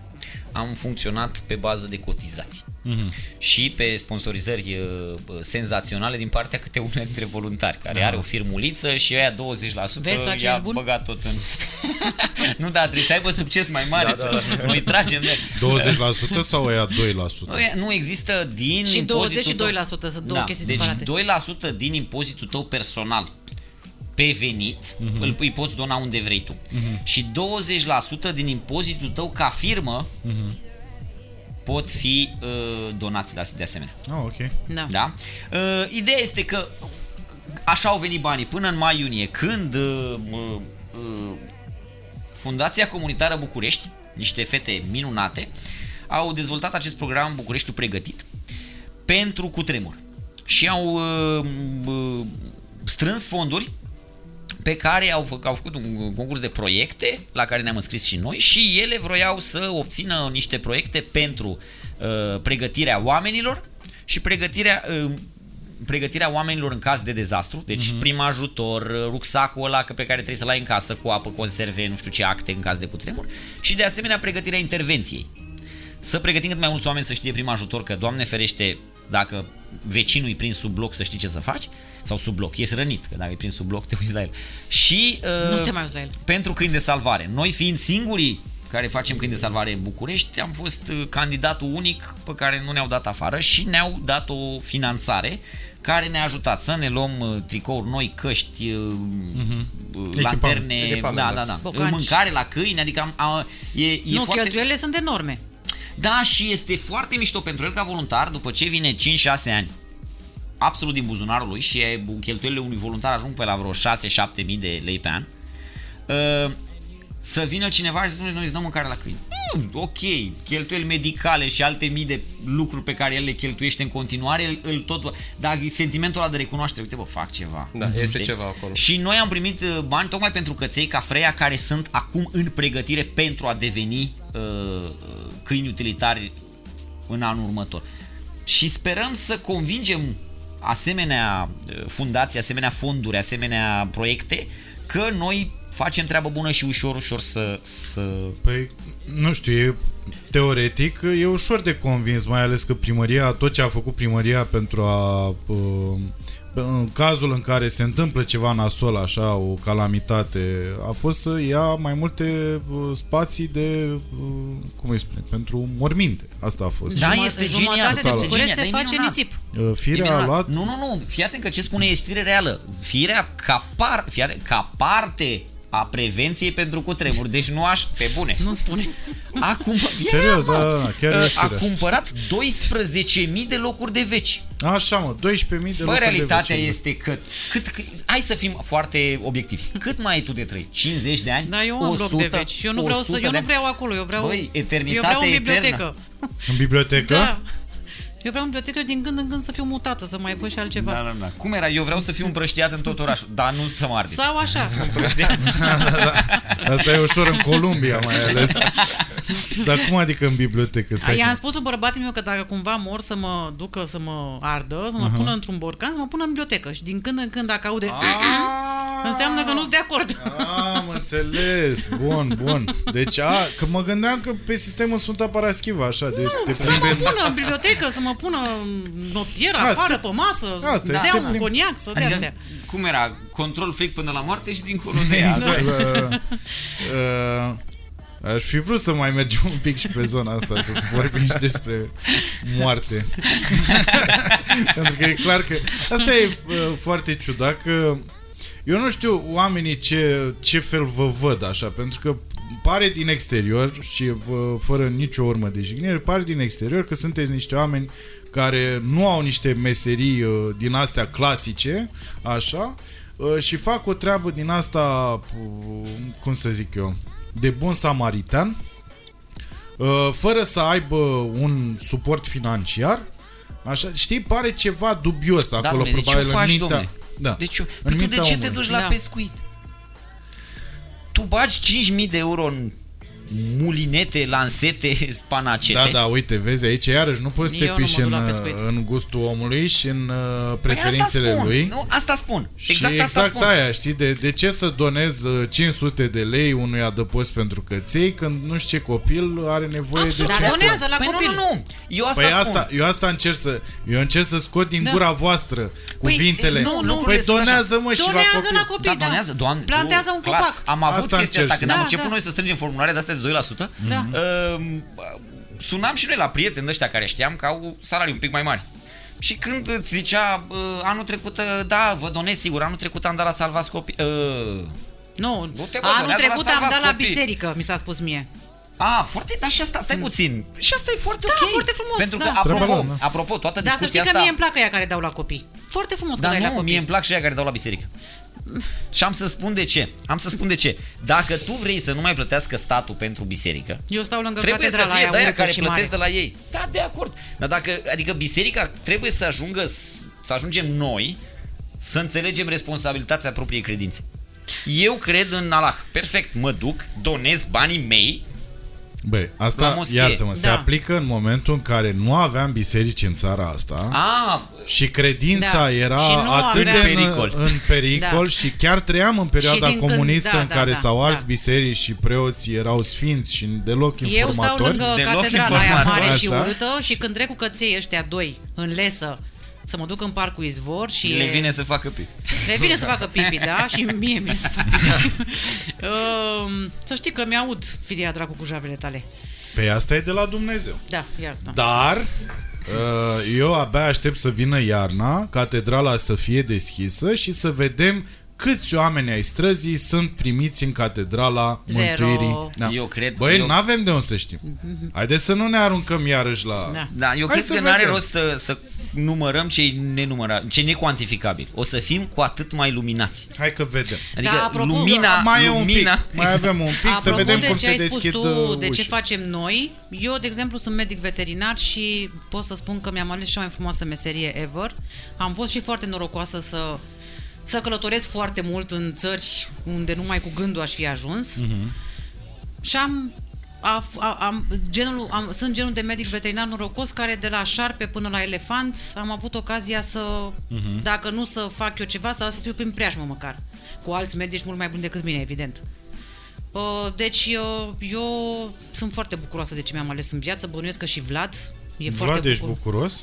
am funcționat pe bază de cotizații. Mhm. Și pe sponsorizări uh, senzaționale din partea câte unul dintre voluntari, care are o firmuliță și aia 20% Vezi la ce i-a ești bun? băgat tot în... nu, da, trebuie să aibă succes mai mare, da, da, să noi tragem de... 20% sau ea 2%? Băi, Nu există din Și 20 și impozitul 2% tău- sunt două chestii deci separate. 2% din impozitul tău personal pe venit, Mhm. uh-huh. îl îi poți dona unde vrei tu. Uh-huh. Și 20% din impozitul tău ca firmă Mhm. uh-huh. pot fi uh, donați de, de asemenea. Ah, ok. Da. Da? Uh, ideea este că așa au venit banii până în mai-iunie, când uh, uh, uh, Fundația Comunitară București, niște fete minunate, au dezvoltat acest program Bucureștiul Pregătit pentru cutremur. Și au uh, uh, strâns fonduri pe care au, fă, au făcut un concurs de proiecte la care ne-am înscris și noi și ele vroiau să obțină niște proiecte pentru uh, pregătirea oamenilor și pregătirea uh, pregătirea oamenilor în caz de dezastru, deci uh-huh. prim ajutor, rucsacul ăla pe care trebuie să-l ai în casă cu apă, conserve, nu știu ce acte în caz de cutremur și de asemenea pregătirea intervenției. Să pregătim cât mai mulți oameni să știe prim ajutor, că Doamne ferește dacă vecinul e prins sub bloc să știi ce să faci, sau sub bloc, ies rănit, că dacă e prins sub bloc te uiți la el. Și uh, Nu te mai uiți la el. pentru câini de salvare. Noi fiind singurii care facem câini de salvare în București, am fost uh, candidatul unic pe care nu ne-au dat afară și ne-au dat o finanțare care ne-a ajutat să ne luăm uh, tricouri noi, căști, uh, uh, lanterne, Echipament, da, da. da, da. Bocanci. Mâncare la câini, adică am, a, e, e nu, foarte... cheltuielile sunt enorme. Da, și este foarte mișto pentru el ca voluntar, după ce vine 5-6 ani, absolut din buzunarul lui și e- cheltuielile unui voluntar ajung pe la vreo 6-7 mii de lei pe an, uh, să vină cineva și să spune, noi îți dăm mâncare la câini. Mm, ok, cheltuieli medicale și alte mii de lucruri pe care el le cheltuiește în continuare, îl, îl tot... Dar sentimentul ăla de recunoaștere, uite bă, fac ceva. Da, este Știi? ceva acolo. Și noi am primit uh, bani tocmai pentru căței ca Freia care sunt acum în pregătire pentru a deveni uh, uh, câini utilitari în anul următor. Și sperăm să convingem asemenea uh, fundații, asemenea fonduri, asemenea proiecte că noi facem treabă bună și ușor, ușor să... să... Păi, nu știu, e, teoretic e ușor de convins, mai ales că primăria, tot ce a făcut primăria pentru a uh, în cazul în care se întâmplă ceva nasol, așa, o calamitate, a fost să ia mai multe uh, spații de, uh, cum îi spune, pentru morminte. Asta a fost. Da, Juma- este genial, Jumătate de este București genial, se dar e face minunat. nisip. Uh, E Firea a minunat. luat... Nu, nu, nu, fii atent că ce spune e știre reală. Firea ca, par, fii atent, ca parte a prevenției pentru cutremur. Deci nu aș, pe bune. Nu spune. A, cumpărat, Serios, da, da, da, chiar e a știrea. cumpărat 12.000 de locuri de veci. Așa, mă, 12.000 de Bă, locuri realitatea de veci, este că, cât, cât, hai să fim foarte obiectivi. Cât mai ai tu de trăi? 50 de ani? Da, eu am 100, loc de veci. Și eu nu vreau, să, 100 eu de nu ani? vreau acolo, eu vreau, Băi, eu eternitate vreau în eternă. bibliotecă. În bibliotecă? Da. Eu vreau în bibliotecă și din când în când să fiu mutată, să mai văd și altceva. Da, da, da. Cum era? Eu vreau să fiu împrăștiat în tot orașul, dar nu să mă arde. Sau așa. Împrăștiat. Asta e ușor în Columbia, mai ales. Dar cum adică în bibliotecă? Stai I-am că- spus bărbatul meu că dacă cumva mor să mă ducă să mă ardă, să mă pună într-un borcan, să mă pună în bibliotecă. Și din când în când dacă aude înseamnă că nu-s de acord. Am înțeles. Bun, bun. Deci, a, că mă gândeam că pe sistemul Sfânta Paraschiva, așa, de te Să mă plimbi în- pună în bibliotecă, să mă pună în notieră, Asta- afară, pe masă, asta să este iau un plim- coniac, să dea Adică, astea. cum era? Control fric până la moarte și dincolo de ea. Asta e. Uh, uh, Aș fi vrut să mai mergem un pic și pe zona asta Să vorbim și despre moarte Pentru că e clar că Asta e uh, foarte ciudat că Eu nu știu oamenii ce, ce fel vă văd așa Pentru că pare din exterior Și vă, fără nicio urmă de jignire Pare din exterior că sunteți niște oameni Care nu au niște meserii uh, Din astea clasice Așa uh, și fac o treabă din asta, uh, cum să zic eu, de bun samaritan, uh, fără să aibă un suport financiar, așa, știi, pare ceva dubios acolo, domnule, deci probabil o în faci, mintea, domnule. da, Deci, eu- în păi tu de mintea ce te omului. duci la Da. pescuit? Tu bagi 5.000 de euro în mulinete, lansete, spanacete. Da, da, uite, vezi, aici iarăși nu poți să te Eu nu mă piși duc în, la pescuit. în gustul omului și în uh, Păi preferințele asta spun. lui. Nu, asta spun. Și Exact, exact, asta spun. aia, știi, de, de ce să donez uh, 500 de lei unui adăpost pentru căței când nu știu ce copil are nevoie Absolut. de Dar ce donează la păi copil. nu, nu, nu. Eu asta Păi spun. asta, eu asta încerc să, eu încerc să scot din Da. gura voastră cuvintele. nu, nu, păi sunt așa. donează mă și la Donează copil. la copii, Da, da. donează, doamne. Plantează tu, un clar, copac. Am avut Asta chestia asta încerci. când am Da, început da. noi să strângem formulare de astea de 2%. Da. Uh, sunam și noi la prieteni ăștia care știam că au salarii un pic mai mari. Și când îți zicea uh, anul trecut, uh, da, vă donez sigur, anul trecut am dat la salvați copii. Uh, Nu, Nu te bă, anul donează la trecut am salvați dat la copii. biserică, mi s-a spus mie. a, foarte, dar și asta, stai puțin. Și asta e foarte Da, ok. foarte frumos, Pentru că, da. apropo, Treaba lor, da. apropo, toată Dar să discuția știi că asta... mie îmi plac ea care dau la copii. Foarte frumos că Dar dai la nu, copii. mie îmi plac și aia care dau la biserică. Și am să spun de ce. Am să spun de ce. Dacă tu vrei să nu mai plătească statul pentru biserică, Eu stau lângă trebuie să catedrala fie aia de aia urâtă care și plătesc mare. de la ei. Da, de acord. Dar dacă, adică biserica trebuie să ajungă, s- să ajungem noi să înțelegem responsabilitatea propriei credințe. Eu cred în Allah. Perfect, mă duc, donez banii mei Băi, La asta, moschee. iartă-mă, se Da. aplică în momentul în care nu aveam biserici în țara asta A, și credința Da. era Și nu atât de aveam- în Pericol. pericol, în pericol Da. și chiar trăiam în perioada Și din când- comunistă da, în da, care da, s-au ars da. biserici și preoții erau sfinți și deloc Eu stau informatori. lângă Deloc catedrala aia informator. mare și Așa. urâtă și când trec cu căței ăștia doi în lesă să mă duc în parcul Izvor și le e- vine să facă pipi. le vine să facă pipi, da? Și mie vine să fac pipi. Um, să știi că mi-aud filia dracu cu javele tale. Pe asta e de la Dumnezeu. Da, iar, da. Dar uh, eu abia aștept să vină iarna, catedrala să fie deschisă și să vedem câți oameni ai străzii sunt primiți în catedrala Zero. mântuirii. Da. Eu cred- Băi, eu- n-avem de unde să știm. Haideți să nu ne aruncăm iarăși la... Da. Da, eu Hai cred să că n-are vedem. rost să, să numărăm ce nenumăra, ce necuantificabil. O să fim cu atât mai luminați. Hai că vedem. Adică Da, apropo, lumina, mai e un lumina, pic, mai avem un pic să Apropo vedem de cum ce se ai spus deschid tu, uh, de ce uși. facem noi, eu, de exemplu, sunt medic veterinar și pot să spun că mi-am ales cea mai frumoasă meserie ever. Am fost și foarte norocoasă să, să călătoresc foarte mult în țări unde numai cu gândul aș fi ajuns. Mhm. Și am, a, a, am, genul, am, sunt genul de medic veterinar norocos care de la șarpe până la elefant am avut ocazia să, Mhm. dacă nu să fac eu ceva, să, să fiu prin preajmă măcar. Cu alți medici mult mai buni decât mine, evident. Uh, Deci uh, eu sunt foarte bucuroasă de ce mi-am ales în viață, bănuiesc că și Vlad e foarte Vlad, ești bucur. bucuros?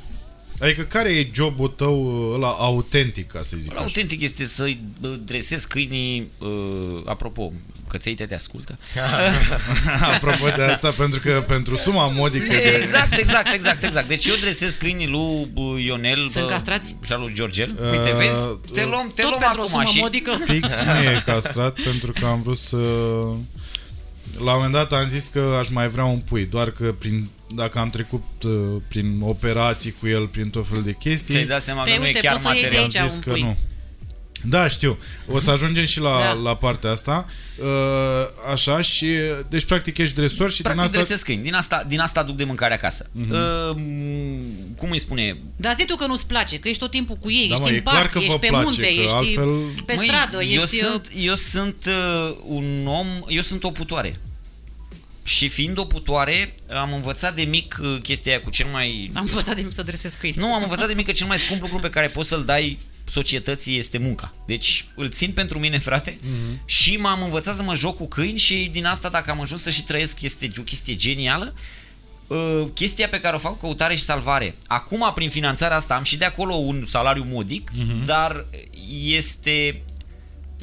Adică care e jobul tău ăla autentic, ca să zic La așa? autentic este să-i bă, dresezi câinii, uh, apropo, căței te ascultă. Apropo de asta, pentru că pentru suma modică de... Exact, exact, exact, exact. Deci eu dresez câinii lui bă, Ionel Sunt bă, castrați? și al lui Georgel. Uite, Uh, vezi? Te luăm, te Tot luăm pentru o acum sumă și... modică. Fix nu e castrat pentru că am vrut să... La un moment dat am zis că aș mai vrea un pui, doar că prin, dacă am trecut uh, prin operații cu el, prin tot felul de chestii, Ți-ai dat seama Păi că nu e uite, chiar poți să iei de material. aici. am zis un că pui. nu. Da, știu. O să ajungem și la, Da. la partea asta. Uh, așa și... Deci, practic, ești dresor și Practic din asta... dresez câini. Din asta, din asta aduc de mâncare acasă. Mhm. Uh, cum îi spune? Dar zi tu că nu-ți place, că ești tot timpul cu ei, Da, ești mă, e în clar parc, că vă ești pe place, munte, că ești altfel- pe Măi, stradă, eu ești... sunt, eu sunt uh, un om, eu sunt o putoare. Și fiind o putoare, am învățat de mic uh, chestia aia cu cel mai... Am învățat de mic să dresez câini. Nu, am învățat de mic că cel mai scump lucru pe care poți să-l dai societății este munca. Deci îl țin pentru mine, frate, mm-hmm. și m-am învățat să mă joc cu câini și din asta, dacă am ajuns să și trăiesc, este o chestie genială. Uh, chestia pe care o fac, căutare și salvare. Acum, prin finanțarea asta, am și de acolo un salariu modic, mm-hmm. dar este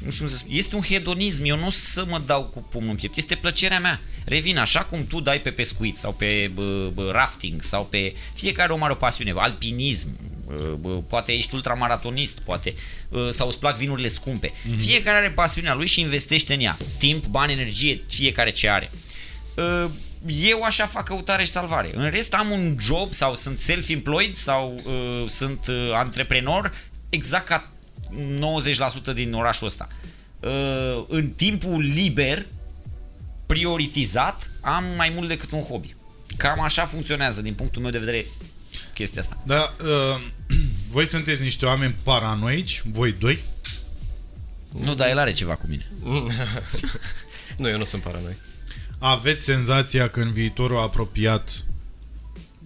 nu știu cum să spun, este un hedonism, eu nu o să mă dau cu pumnul în piept, este plăcerea mea. Revin, așa cum tu dai pe pescuit sau pe bă, bă, rafting sau pe fiecare om are o pasiune, alpinism, bă, bă, poate ești ultramaratonist, poate bă, sau îți plac vinurile scumpe. Mm-hmm. Fiecare are pasiunea lui și investește în ea. Timp, bani, energie, fiecare ce are. Ă, Eu așa fac căutare și salvare. În rest am un job sau sunt self-employed sau uh, sunt uh, antreprenor exact ca 90% din orașul ăsta. Uh, în timpul liber, prioritizat, am mai mult decât un hobby. Cam așa funcționează din punctul meu de vedere chestia asta. Da, uh, voi sunteți niște oameni paranoici, voi doi. Nu, dar el are ceva cu mine. Nu, eu nu sunt paranoi. Aveți senzația că în viitorul apropiat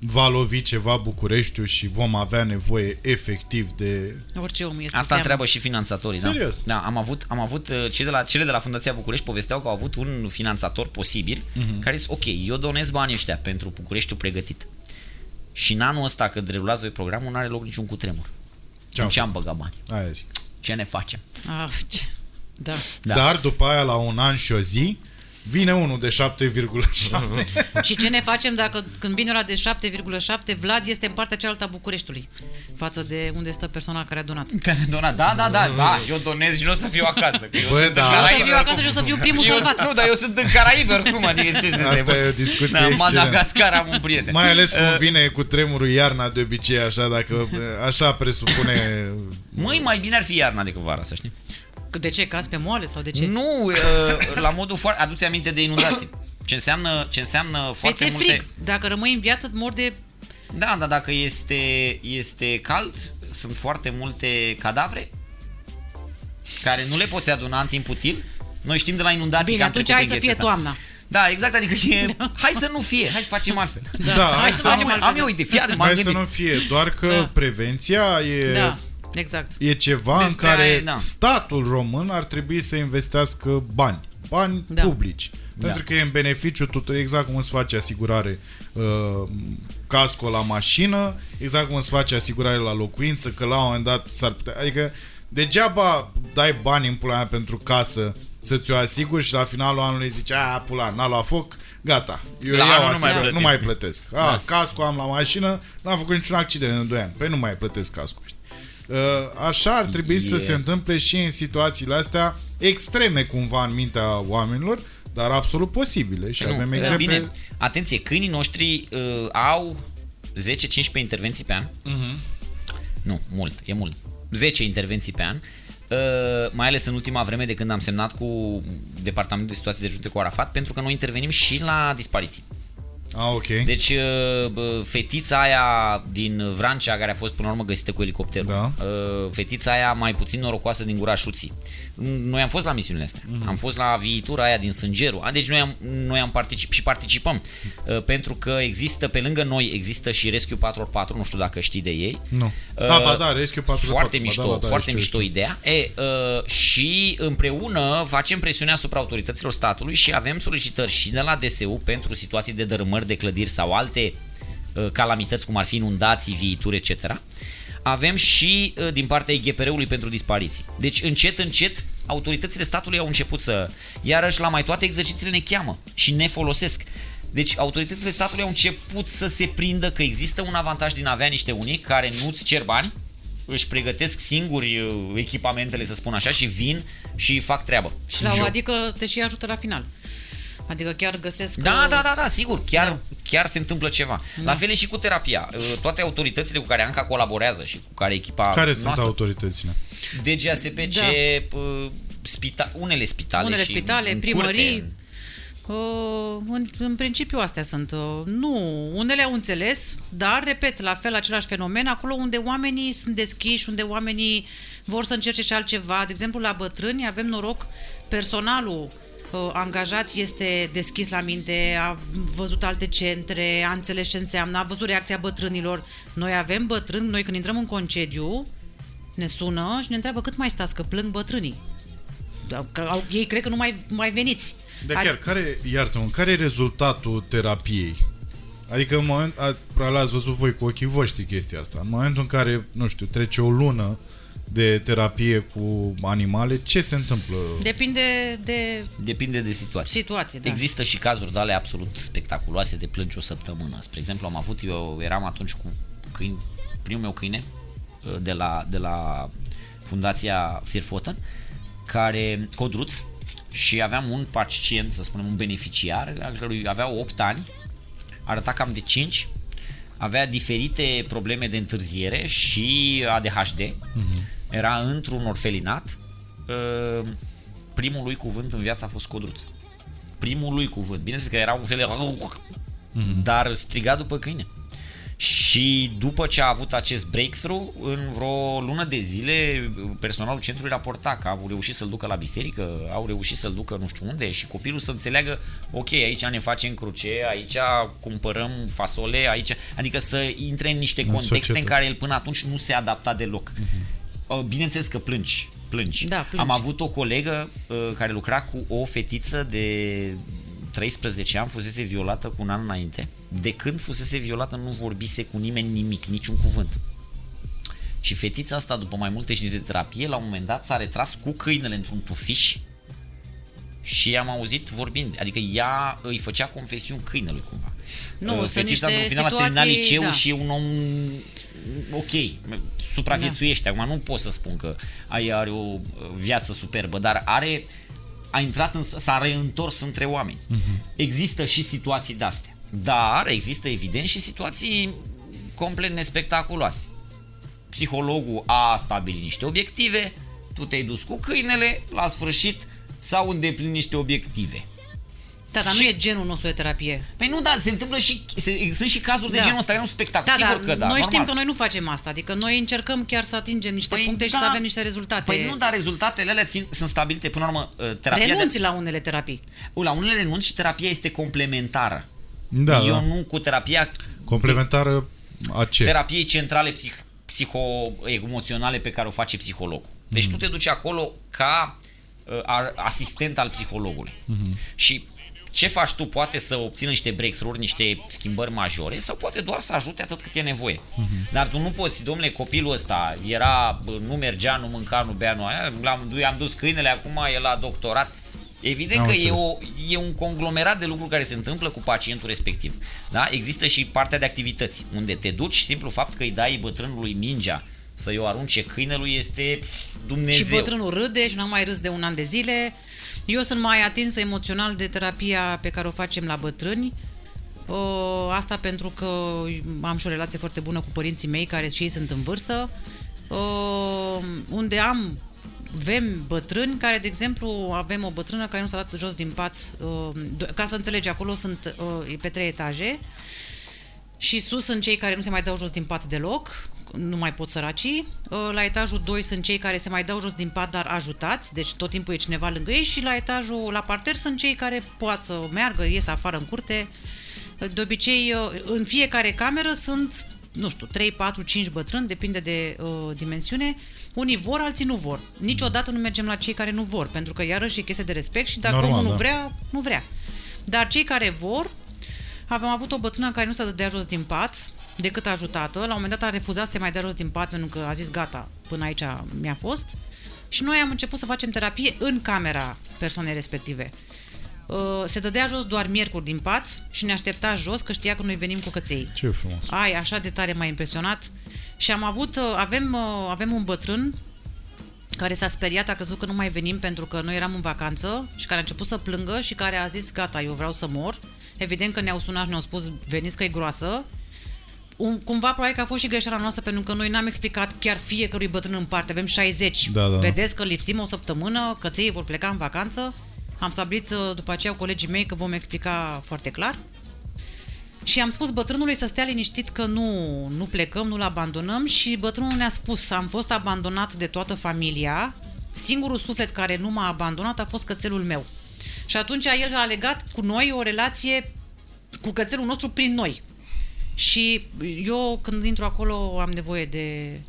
va lovi ceva Bucureștiul și vom avea nevoie efectiv de... Orice om este Asta teamă. întreabă și finanțatorii, Serios? da? Da, am avut, am avut uh, cei de la, cele de la Fundația București povesteau că au avut un finanțator posibil uh-huh. care zice, ok, eu donez banii ăștia pentru Bucureștiul pregătit. Și în anul ăsta, că derulează voi programul, nu are loc niciun cutremur. Ce-am Ce am băgat bani? Aia zic. Ce ne facem? Ah, ce... Da. Da. Dar după aia, la un an și o zi, vine unul de 7,7. Și ce ne facem dacă când vine la de 7,7, Vlad este în partea cealaltă a Bucureștiului, față de unde stă persoana care a donat. Care donat? Da, da, da, da, eu donez și nu o să fiu acasă. Că eu Bă, sunt da. în Eu o să Caraibe fiu acasă oricum. și o să fiu primul eu, salvat. Nu, dar eu sunt în Caraibe oricum, adică ce Asta e o discuție da, excelentă. Madagascar am un prieten. Mai ales cum Uh, vine cu tremurul iarna de obicei, așa, dacă așa presupune... Măi, mai bine ar fi iarna decât vara, să știi. De ce? Caz pe moale sau de ce? Nu, uh, la modul foarte... Aduți aminte de inundații. Ce înseamnă, ce înseamnă Păi foarte ți-e multe... frig. Dacă rămâi în viață, îți mor de... Da, dar dacă este, este cald, sunt foarte multe cadavre care nu le poți aduna în timp util. Noi știm de la inundații Bine, că am atunci trecut hai să prin fie chestia asta. toamna. Da, exact, adică e... Hai să nu fie, hai să facem altfel. Da, hai să Am, nu- am eu idee, fii atent, m-am Hai să gândit. nu fie, doar că Da. prevenția e... Da, exact. E ceva în Despre care aia e, da. statul român ar trebui să investească bani, bani Da. publici. Pentru că e în beneficiu tuturor, exact cum îți face asigurare uh, casco la mașină, exact cum îți face asigurare la locuință, că la un moment dat s-ar putea... Adică degeaba dai bani în pula mea pentru casă să ți-o asiguri și la finalul anului zici, a, pula, n-a luat foc, gata, eu La iau anul nu mai asigur, plătim. nu mai plătesc. A, da. casco am la mașină, n-am făcut niciun accident în 2 ani. Păi nu mai plătesc casco. Știi? Uh, Așa ar trebui să E- se întâmple și în situațiile astea extreme cumva în mintea oamenilor, dar absolut posibile și Nu, avem da, exemple. Bine, atenție, câinii noștri uh, au 10-15 intervenții pe an. Mhm. Nu, mult, e mult. 10 intervenții pe an. Uh, mai ales în ultima vreme de când am semnat cu Departamentul de Situații de Urgență cu Arafat, pentru că noi intervenim și la dispariții. Ah, ok. Deci, uh, bă, fetița aia din Vrancea, care a fost până la urmă găsită cu elicopterul, Da. uh, fetița aia mai puțin norocoasă din gura șuții. Noi am fost la misiunile astea. Mhm. Mm-hmm. Am fost la viitura aia din Sângeru. A, Deci noi am, noi am particip și participăm. Uh, pentru că există, pe lângă noi, există și Rescue 4x4, nu știu dacă știi de ei. Nu. Uh, da, ba da, Rescue 4 Foarte mișto, foarte mișto ideea. E, uh, și împreună facem presiune asupra autorităților statului și avem solicitări și de la DSU pentru situații de dărâmări de clădiri sau alte uh, calamități, cum ar fi inundații, viituri, etc. Avem și uh, din partea IGPR-ului pentru dispariții. Deci, încet, încet, autoritățile statului au început să... Iarăși, la mai toate exercițiile ne cheamă și ne folosesc. Deci autoritățile statului au început să se prindă că există un avantaj din a avea niște unii care nu-ți cer bani, își pregătesc singuri uh, echipamentele, să spun așa, și vin și fac treabă. Și la o adică te și ajută la final. Adică chiar găsesc... Da, da, da, da, sigur, chiar, da. chiar se întâmplă ceva. Da. La fel e și cu terapia. Uh, toate autoritățile cu care Anca colaborează și cu care echipa Care noastră, sunt autoritățile? DGASPC, Da. uh, spita, unele spitale Unele și spitale, în primării, curte. Uh, în, în principiu astea sunt. Uh, nu, unele au înțeles, dar, repet, la fel același fenomen, acolo unde oamenii sunt deschiși, unde oamenii vor să încerce și altceva. De exemplu, la bătrâni avem noroc, personalul uh, angajat este deschis la minte, a văzut alte centre, a înțeles ce înseamnă, a văzut reacția bătrânilor. Noi avem bătrâni, noi când intrăm în concediu, ne sună și ne întreabă cât mai stați, că plâng bătrânii. Da, că au, ei cred că nu mai, mai veniți. De chiar, care, iartă-mă, care e rezultatul terapiei? Adică în moment, a, probabil ați văzut voi cu ochii voștri chestia asta, în momentul în care, nu știu, trece o lună de terapie cu animale, ce se întâmplă? Depinde de Depinde de situație. situație, da. Există și cazuri de alea absolut spectaculoase de plângi o săptămână. Spre exemplu, am avut, eu eram atunci cu câini, primul meu câine uh, de la, de la Fundația Firfoten, care, Codruț, și aveam un pacient, să spunem, un beneficiar, al cărui avea 8 ani, arăta cam de 5, avea diferite probleme de întârziere și ADHD, uh-huh. era într-un orfelinat, uh, primul lui cuvânt în viață a fost Codruț. Primul lui cuvânt. Bineînțeles că era un fel de... Dar striga după câine. Și după ce a avut acest breakthrough, în vreo lună de zile, personalul centrului raporta că au reușit să-l ducă la biserică, au reușit să-l ducă nu știu unde și copilul să înțeleagă, ok, aici ne facem cruce, aici cumpărăm fasole, aici... Adică să intre în niște În contexte în societate. care el până atunci nu se adapta deloc. Uh, Bineînțeles că plângi, plângi. Da, plângi. Am avut o colegă uh, care lucra cu o fetiță de 13 ani, fusese violată cu un an înainte. De când fusese violată nu vorbise cu nimeni nimic, niciun cuvânt. Și fetița asta, după mai multe ședințe de terapie, la un moment dat s-a retras cu câinele într-un tufiș și am auzit vorbind, adică ea îi făcea confesiuni câinelui cumva. Nu, Uh, sunt fetița, niște în final, a terminat situații, liceu da. și e un om ok, supraviețuiește. Acum nu pot să spun că ai are o uh, viață superbă, dar are a intrat în, s-a reîntors între oameni. Uh-huh. Există și situații de-astea. Dar există evident și situații complet nespectaculoase. Psihologul a stabilit niște obiective, tu te-ai dus cu câinele, la sfârșit s-au îndeplinit niște obiective. Da, dar nu e genul nostru de terapie. Păi nu, da, se întâmplă și, se, sunt și cazuri de Da. genul ăsta, care nu sunt spectacol. Da, Sigur dar că da, noi normal. știm că noi nu facem asta, adică noi încercăm chiar să atingem niște Păi puncte și da. să avem niște rezultate. Păi nu, dar rezultatele alea țin, sunt stabilite până la urmă uh, terapia Renunți de, la unele terapii. la unele renunți și terapia este complementară. Da, Eu da. nu cu terapia Complementară a ce? terapiei centrale psih, psiho-emoționale pe care o face psihologul. Deci tu te duci acolo ca uh, a- asistent al psihologului. Și ce faci tu poate să obțină niște breakthrough niște schimbări majore sau poate doar să ajute atât cât e nevoie. Dar tu nu poți, domnule, copilul ăsta era, bă, nu mergea, nu mânca, nu bea, nu aia, l-am, i-am dus câinele, acum e la doctorat. Evident Am că e, înțeles. o, e un conglomerat de lucruri care se întâmplă cu pacientul respectiv. Da? Există și partea de activități, unde te duci, simplu fapt că îi dai bătrânului mingea să-i o arunce câinelui este Dumnezeu. Și bătrânul râde și n-am mai râs de un an de zile. Eu sunt mai atinsă emoțional de terapia pe care o facem la bătrâni. Uh, Asta pentru că am și o relație foarte bună cu părinții mei, care și ei sunt în vârstă, uh, unde am avem bătrâni care, de exemplu, avem o bătrână care nu s-a dat jos din pat. uh, do- Ca să înțelegi, acolo sunt uh, e pe trei etaje și sus sunt cei care nu se mai dau jos din pat deloc, nu mai pot săracii. Uh, La etajul 2 sunt cei care se mai dau jos din pat, dar ajutați, deci tot timpul e cineva lângă ei și la etajul, la parter sunt cei care pot să meargă, ies afară în curte. De obicei, uh, în fiecare cameră sunt, nu știu, 3, 4, 5 bătrâni, depinde de uh, dimensiune. Unii vor, alții nu vor. Niciodată nu mergem la cei care nu vor, pentru că iarăși e chestie de respect și dacă Normal, omul nu da. vrea, nu vrea. Dar cei care vor, Aveam avut o bătrână care nu se dădea jos din pat, decât ajutată. La un moment dat a refuzat să se mai dea jos din pat pentru că a zis gata, până aici mi-a fost. Și noi am început să facem terapie în camera persoanei respective. Uh, Se dădea jos doar miercuri din pat și ne aștepta jos că știa că noi venim cu căței. Ce frumos. Ai, așa de tare m-a impresionat. Și am avut, uh, avem, uh, avem un bătrân care s-a speriat, a crezut că nu mai venim pentru că noi eram în vacanță și care a început să plângă și care a zis gata, eu vreau să mor. Evident că ne-au sunat și ne-au spus veniți că e groasă. Un, cumva probabil că a fost și greșeala noastră pentru că noi n-am explicat chiar fiecărui bătrân în parte. Avem 60. Da, da. Vedeți că lipsim o săptămână, căței vor pleca în vacanță. Am stabilit uh, după aceea cu colegii mei că vom explica foarte clar. Și am spus bătrânului să stea liniștit că nu, nu plecăm, nu-l abandonăm și bătrânul ne-a spus am fost abandonat de toată familia, singurul suflet care nu m-a abandonat a fost cățelul meu. Și atunci el a legat cu noi o relație cu cățelul nostru prin noi. Și eu când intru acolo am nevoie de,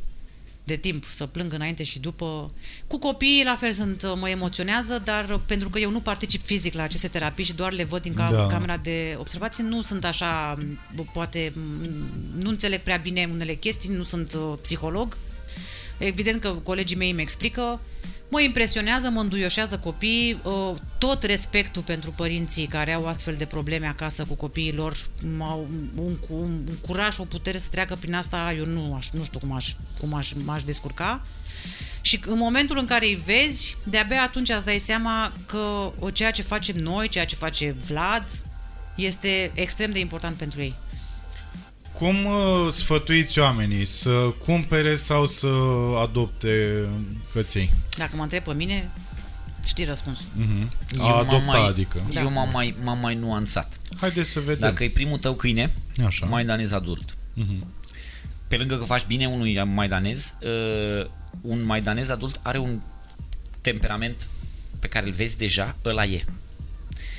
de timp să plâng înainte și după. Cu copiii la fel sunt, mă emoționează, dar pentru că eu nu particip fizic la aceste terapii și doar le văd din ca- Da. camera de observație, nu sunt așa, bă, poate m, nu înțeleg prea bine unele chestii, nu sunt uh, psiholog. Evident că colegii mei îmi explică. Mă impresionează, mă înduioșează copiii, uh, tot respectul pentru părinții care au astfel de probleme acasă cu copiii lor, m-au- un, cu- un curaj, o putere să treacă prin asta, eu nu, aș, nu știu cum, aș, cum aș, m-aș descurca. Și în momentul în care îi vezi, de-abia atunci îți dai seama că o, ceea ce facem noi, ceea ce face Vlad, este extrem de important pentru ei. Cum uh, sfătuiți oamenii să cumpere sau să adopte căței? Dacă mă întreb pe mine, știi răspunsul. A m-am adopta, mai, adică. Da. Eu m-am mai, m-am mai nuanțat. Haideți să vedem. Dacă e primul tău câine, Așa. maidanez adult. Pe lângă că faci bine unui maidanez, uh, un maidanez adult are un temperament pe care îl vezi deja, ăla e.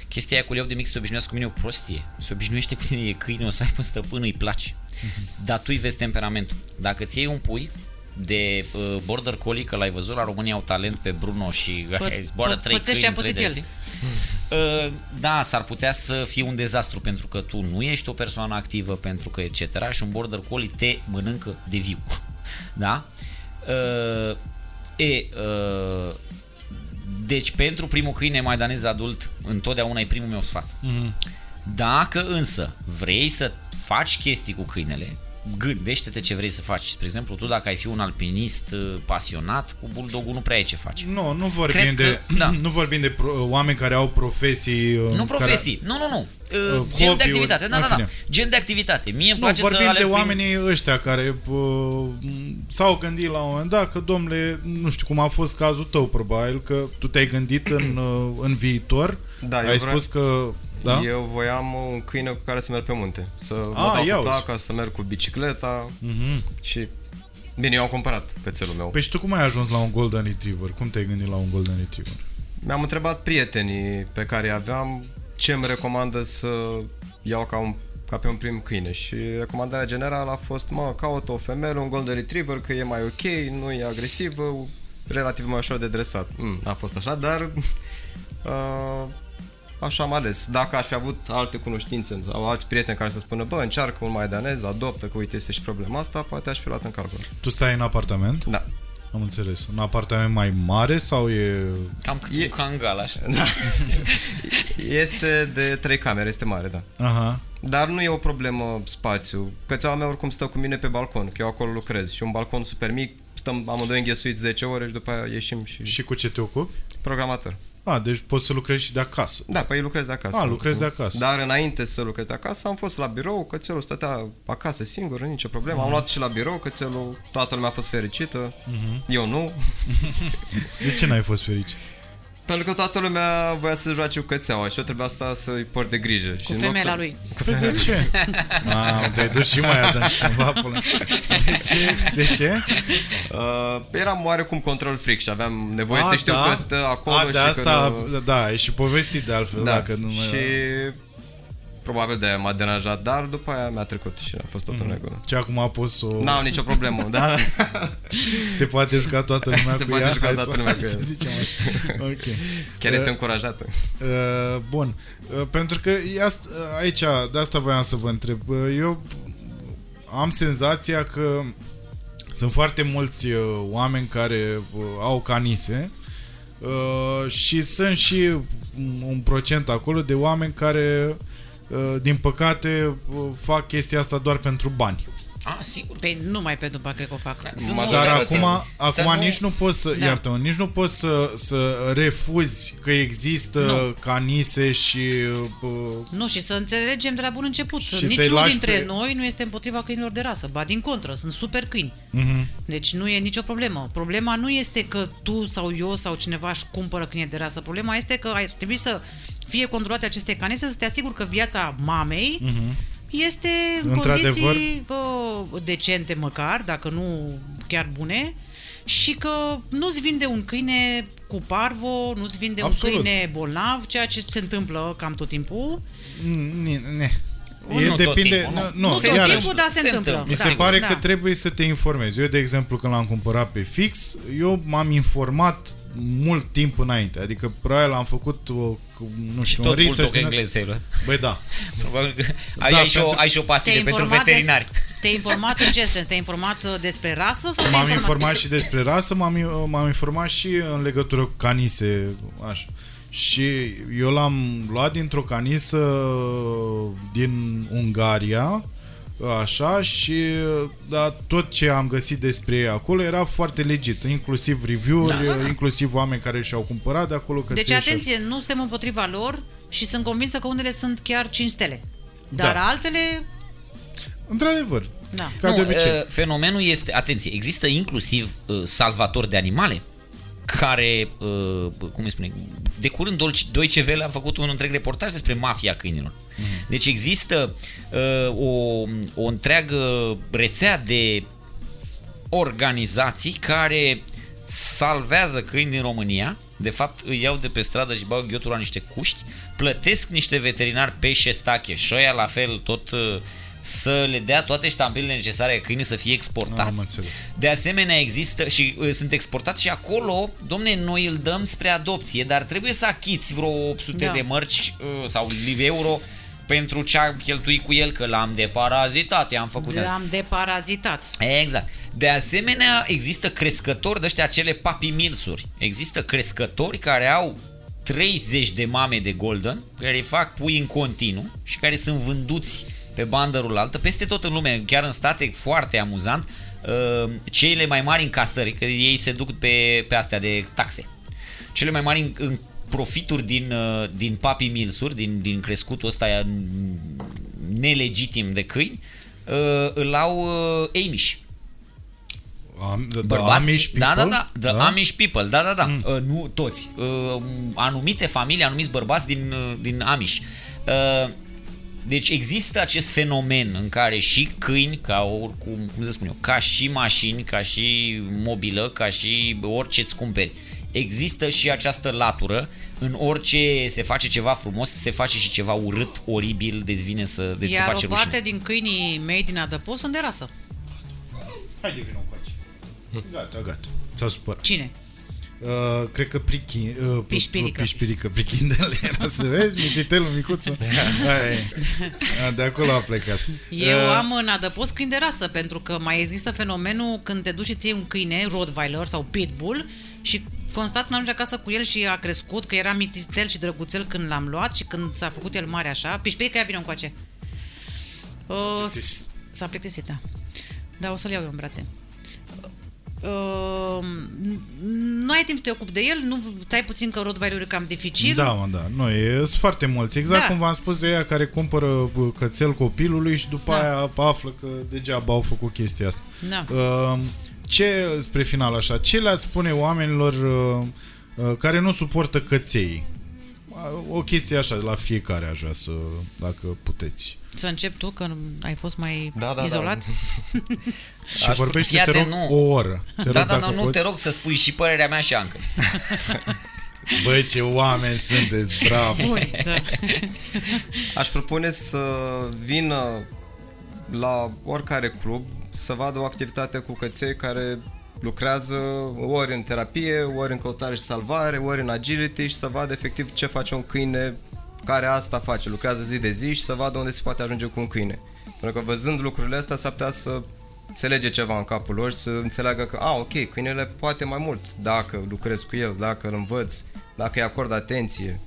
Chestia aia cu leu de mic se obișnuiască cu mine e o prostie. Se obișnuiește cu tine, e câine, o să aibă stăpân, îi place. Dar tu îi vezi temperamentul. Dacă ți iei un pui de uh, border collie, că l-ai văzut, la România au talent pe Bruno și Pă- zboară pă- trei pățește câini, ce a trei pățit el. direcții. Uh, da, s-ar putea să fie un dezastru pentru că tu nu ești o persoană activă, pentru că etc. și un border collie te mănâncă de viu. da? Uh, e, uh, deci pentru primul câine maidanez adult întotdeauna e primul meu sfat. Dacă însă vrei să faci chestii cu câinele, gândește-te ce vrei să faci. Spre exemplu, tu dacă ai fi un alpinist uh, pasionat, cu bulldogul nu prea ai ce faci. Nu, nu vorbim Cred de, că- da. nu vorbim de pro, oameni care au profesii... uh, Nu care- profesii, nu, nu, nu. Uh, Uh, gen de hobby-uri, activitate, da, în da, da. fine. Gen de activitate. Mie îmi Nu, place să vorbim de alerg prin- oamenii ăștia care uh, s-au gândit la un moment dat că, domnule, nu știu cum a fost cazul tău, probabil, că tu te-ai gândit în, uh, în viitor, Da, eu ai vreau- spus că... Da? Eu voiam un câine cu care să merg pe munte. Să mă Ah, dau ia cu uzi. placa, să merg cu bicicleta Mhm. și... Bine, eu am cumpărat cățelul meu. Păi și tu cum ai ajuns la un Golden Retriever? Cum te-ai gândit la un Golden Retriever? Mi-am întrebat prietenii pe care îi aveam ce îmi recomandă să iau ca, un, ca pe un prim câine și recomandarea generală a fost mă, caută o femeie, un golden retriever că e mai ok, nu e agresivă, relativ mai ușor de dresat. Mm, a fost așa, dar uh, așa am ales. Dacă aș fi avut alte cunoștințe sau alți prieteni care să spună bă, încearcă un maidanez, adoptă, că uite este și problema asta, poate aș fi luat în calcul. Tu stai în apartament? Da. Am înțeles. Un apartament mai mare sau e... Cam cât E- un cangal, așa. Este de trei camere, este mare, da. Aha. Dar nu e o problemă spațiu. Cățeaua mea oricum stă cu mine pe balcon, că eu acolo lucrez. Și un balcon super mic, stăm amândoi înghesuiți 10 ore și după aia ieșim și... Și cu ce te ocupi? Programator. A, deci poți să lucrezi și de acasă. Da, păi lucrez de acasă. A, lucrezi de acasă. Dar înainte să lucrez de acasă, am fost la birou, cățelul stătea acasă singur, nicio problemă. Am luat și la birou cățelul, toată lumea a fost fericită, eu nu. De ce n-ai fost fericit? Pentru că toată lumea voia să joace cu cățeaua și eu trebuia asta să-i port de grijă. și Cu în loc femeia să... lui. Păi de ce? Mamă, te-ai dus și mai adânc cumva până... De ce? De ce? Uh, eram oarecum control freak și aveam nevoie să știu că stă acolo A, și de că asta, nu... da, e și povestit de altfel, Da, dacă nu mai... și Probabil de aia m-a deranjat, dar după aia mi-a trecut și a fost tot în regulă. Ce acum a pus o... N-am nicio problemă, da? Se poate juca toată lumea Se cu poate ea? juca Hai toată să- lumea cu hai ea. Să zicem așa. Ok. Chiar este încurajată. Uh, bun, uh, pentru că e asta, aici, de asta voiam să vă întreb. Uh, Eu am senzația că sunt foarte mulți uh, oameni care uh, au canise uh, și sunt și un procent acolo de oameni care, uh, din păcate, uh, fac chestia asta doar pentru bani. A, sigur. Pe, numai pentru bani cred că o fac. Sunt Dar mulți Dar care acum, țin- să acum nu- nici nu poți să, Da. da. iartă nici nu poți să, să refuzi că există Nu. canise și uh, Nu, și să înțelegem de la bun început. Și să-i Niciunul lași dintre pe- noi nu este împotriva câinilor de rasă. Ba, din contră, sunt super câini. Mhm. Deci nu e nicio problemă. Problema nu este că tu sau eu sau cineva își cumpără câine de rasă. Problema este că ar trebui să fie controlate aceste canise, să te asiguri că viața mamei este în Mhm. Într-adevăr. condiții bă, decente măcar, dacă nu chiar bune, și că nu-ți vinde un câine cu parvo, nu-ți vinde Absolut. un câine bolnav, ceea ce se întâmplă cam tot timpul. Ne, ne. Nu E tot depinde, timpul, nu. nu, Nu nu, tot iarăși, timpul, dar se, se întâmplă. întâmplă. Mi se da, pare da. că trebuie să te informezi. Eu, de exemplu, când l-am cumpărat pe fix, eu m-am informat mult timp înainte. Adică, probabil am făcut, o, nu Și știu, un tot research. bulldog din- englez ți-ai luat. Băi, da. Probabil că ai, Da, ai, și o, pentru- ai și o Te-ai pasiune pentru informat, veterinari. des, te-ai informat în ce sens? Te-ai informat uh, despre rasă? Sau te-ai M-am informat și despre rasă, m-am, m-am informat și în legătură cu canise, așa. Și eu l-am luat dintr-o canisă din Ungaria, așa, și da, tot ce am găsit despre ei acolo era foarte legit, inclusiv review-uri, Da, da, da. inclusiv oameni care și-au cumpărat de acolo. Deci, căței și- atenție, nu suntem împotriva lor și sunt convinsă că unele sunt chiar 5 stele. Dar Da. altele, Într-adevăr, da. ca de Nu, obicei. uh, fenomenul este, atenție, există inclusiv uh, salvatori de animale care, uh, cum îi spune, de curând Dolce- Deutsche Welle a făcut un întreg reportaj despre mafia câinilor. Deci există uh, o, o întreagă rețea de organizații care salvează câini din România, de fapt îi iau de pe stradă și bag ghiotul la niște cuști, plătesc niște veterinari pe șestache și ăia la fel tot uh, să le dea toate ștampilele necesare ca câinii să fie Am exportați. înțeles. De asemenea există și uh, sunt exportați și acolo, domne, noi îl dăm spre adopție, dar trebuie să achiți vreo 800 Da. de mărci uh, sau euro pentru ce am cheltuit cu el, că l-am deparazitat, i-am făcut de Am deparazitat. Exact. De asemenea, există crescători de ăștia acele papi milsuri. Există crescători care au 30 de mame de golden, care fac pui în continuu și care sunt vânduți pe bandă rulantă peste tot în lume, chiar în state, foarte amuzant, uh, cele mai mari încasări, că ei se duc pe, pe astea de taxe. Cele mai mari în, în profituri din, uh, din papi milsuri, din, din crescutul ăsta mm, nelegitim de câini, uh, îl au uh, Amish. Am, da, Bărbați, Amish da, da, people? da, da, Amish people, da, da, da, mm. uh, nu toți, uh, anumite familii, anumiți bărbați din, uh, din Amish. Uh, deci există acest fenomen în care și câini, ca oricum, cum să spun eu, ca și mașini, ca și mobilă, ca și orice îți cumperi, există și această latură în orice se face ceva frumos, se face și ceva urât, oribil, deci vine să deci se Iar face o parte rușine. din câinii mei din adăpost sunt de rasă. Haide, vină cu Gata, gata. S-a supărat. Cine? Uh, cred că prichi, uh, Pișpirică. Pișpirică, prichindele era să vezi, mititelul micuțul. Aia e. A, De acolo a plecat. Eu Uh, am în adăpost câini de rasă, pentru că mai există fenomenul când te duci și ții un câine, Rottweiler sau Pitbull, și constați că am ajuns acasă cu el și a crescut, că era mititel și drăguțel când l-am luat și când s-a făcut el mare așa. Pișpirica, ia vină încoace. Uh, s- s-a plictisit, da. Dar o să-l iau eu în brațe. Uh, nu ai timp să te ocupi de el, nu stai puțin că Rottweiler e cam dificil. Da, mă, da. Nu, e, sunt foarte mulți. Exact Da. cum v-am spus de ea care cumpără bă, cățel copilului și după Da. aia află că degeaba au făcut chestia asta. Da. Uh, ce, spre final așa, ce le-ați spune oamenilor uh, uh, care nu suportă căței? Uh, O chestie așa, de la fiecare aș vrea să, dacă puteți. Să încep tu, că ai fost mai Da, da, da. izolat. Și vorbește, Fii te rog, atent, nu. o oră. Te Da, rog, da, dacă nu, nu, poți. te rog să spui și părerea mea și Anca. Băi, ce oameni sunteți, bravo! Bun, da. Aș propune să vină la oricare club să vadă o activitate cu căței care lucrează ori în terapie, ori în căutare și salvare, ori în agility și să vadă efectiv ce face un câine care asta face, lucrează zi de zi și să vadă unde se poate ajunge cu un câine. Pentru că văzând lucrurile astea s-ar putea să înțelege ceva în capul lor și să înțeleagă că, a, ok, câinele poate mai mult dacă lucrez cu el, dacă îl învăț, dacă îi acord atenție.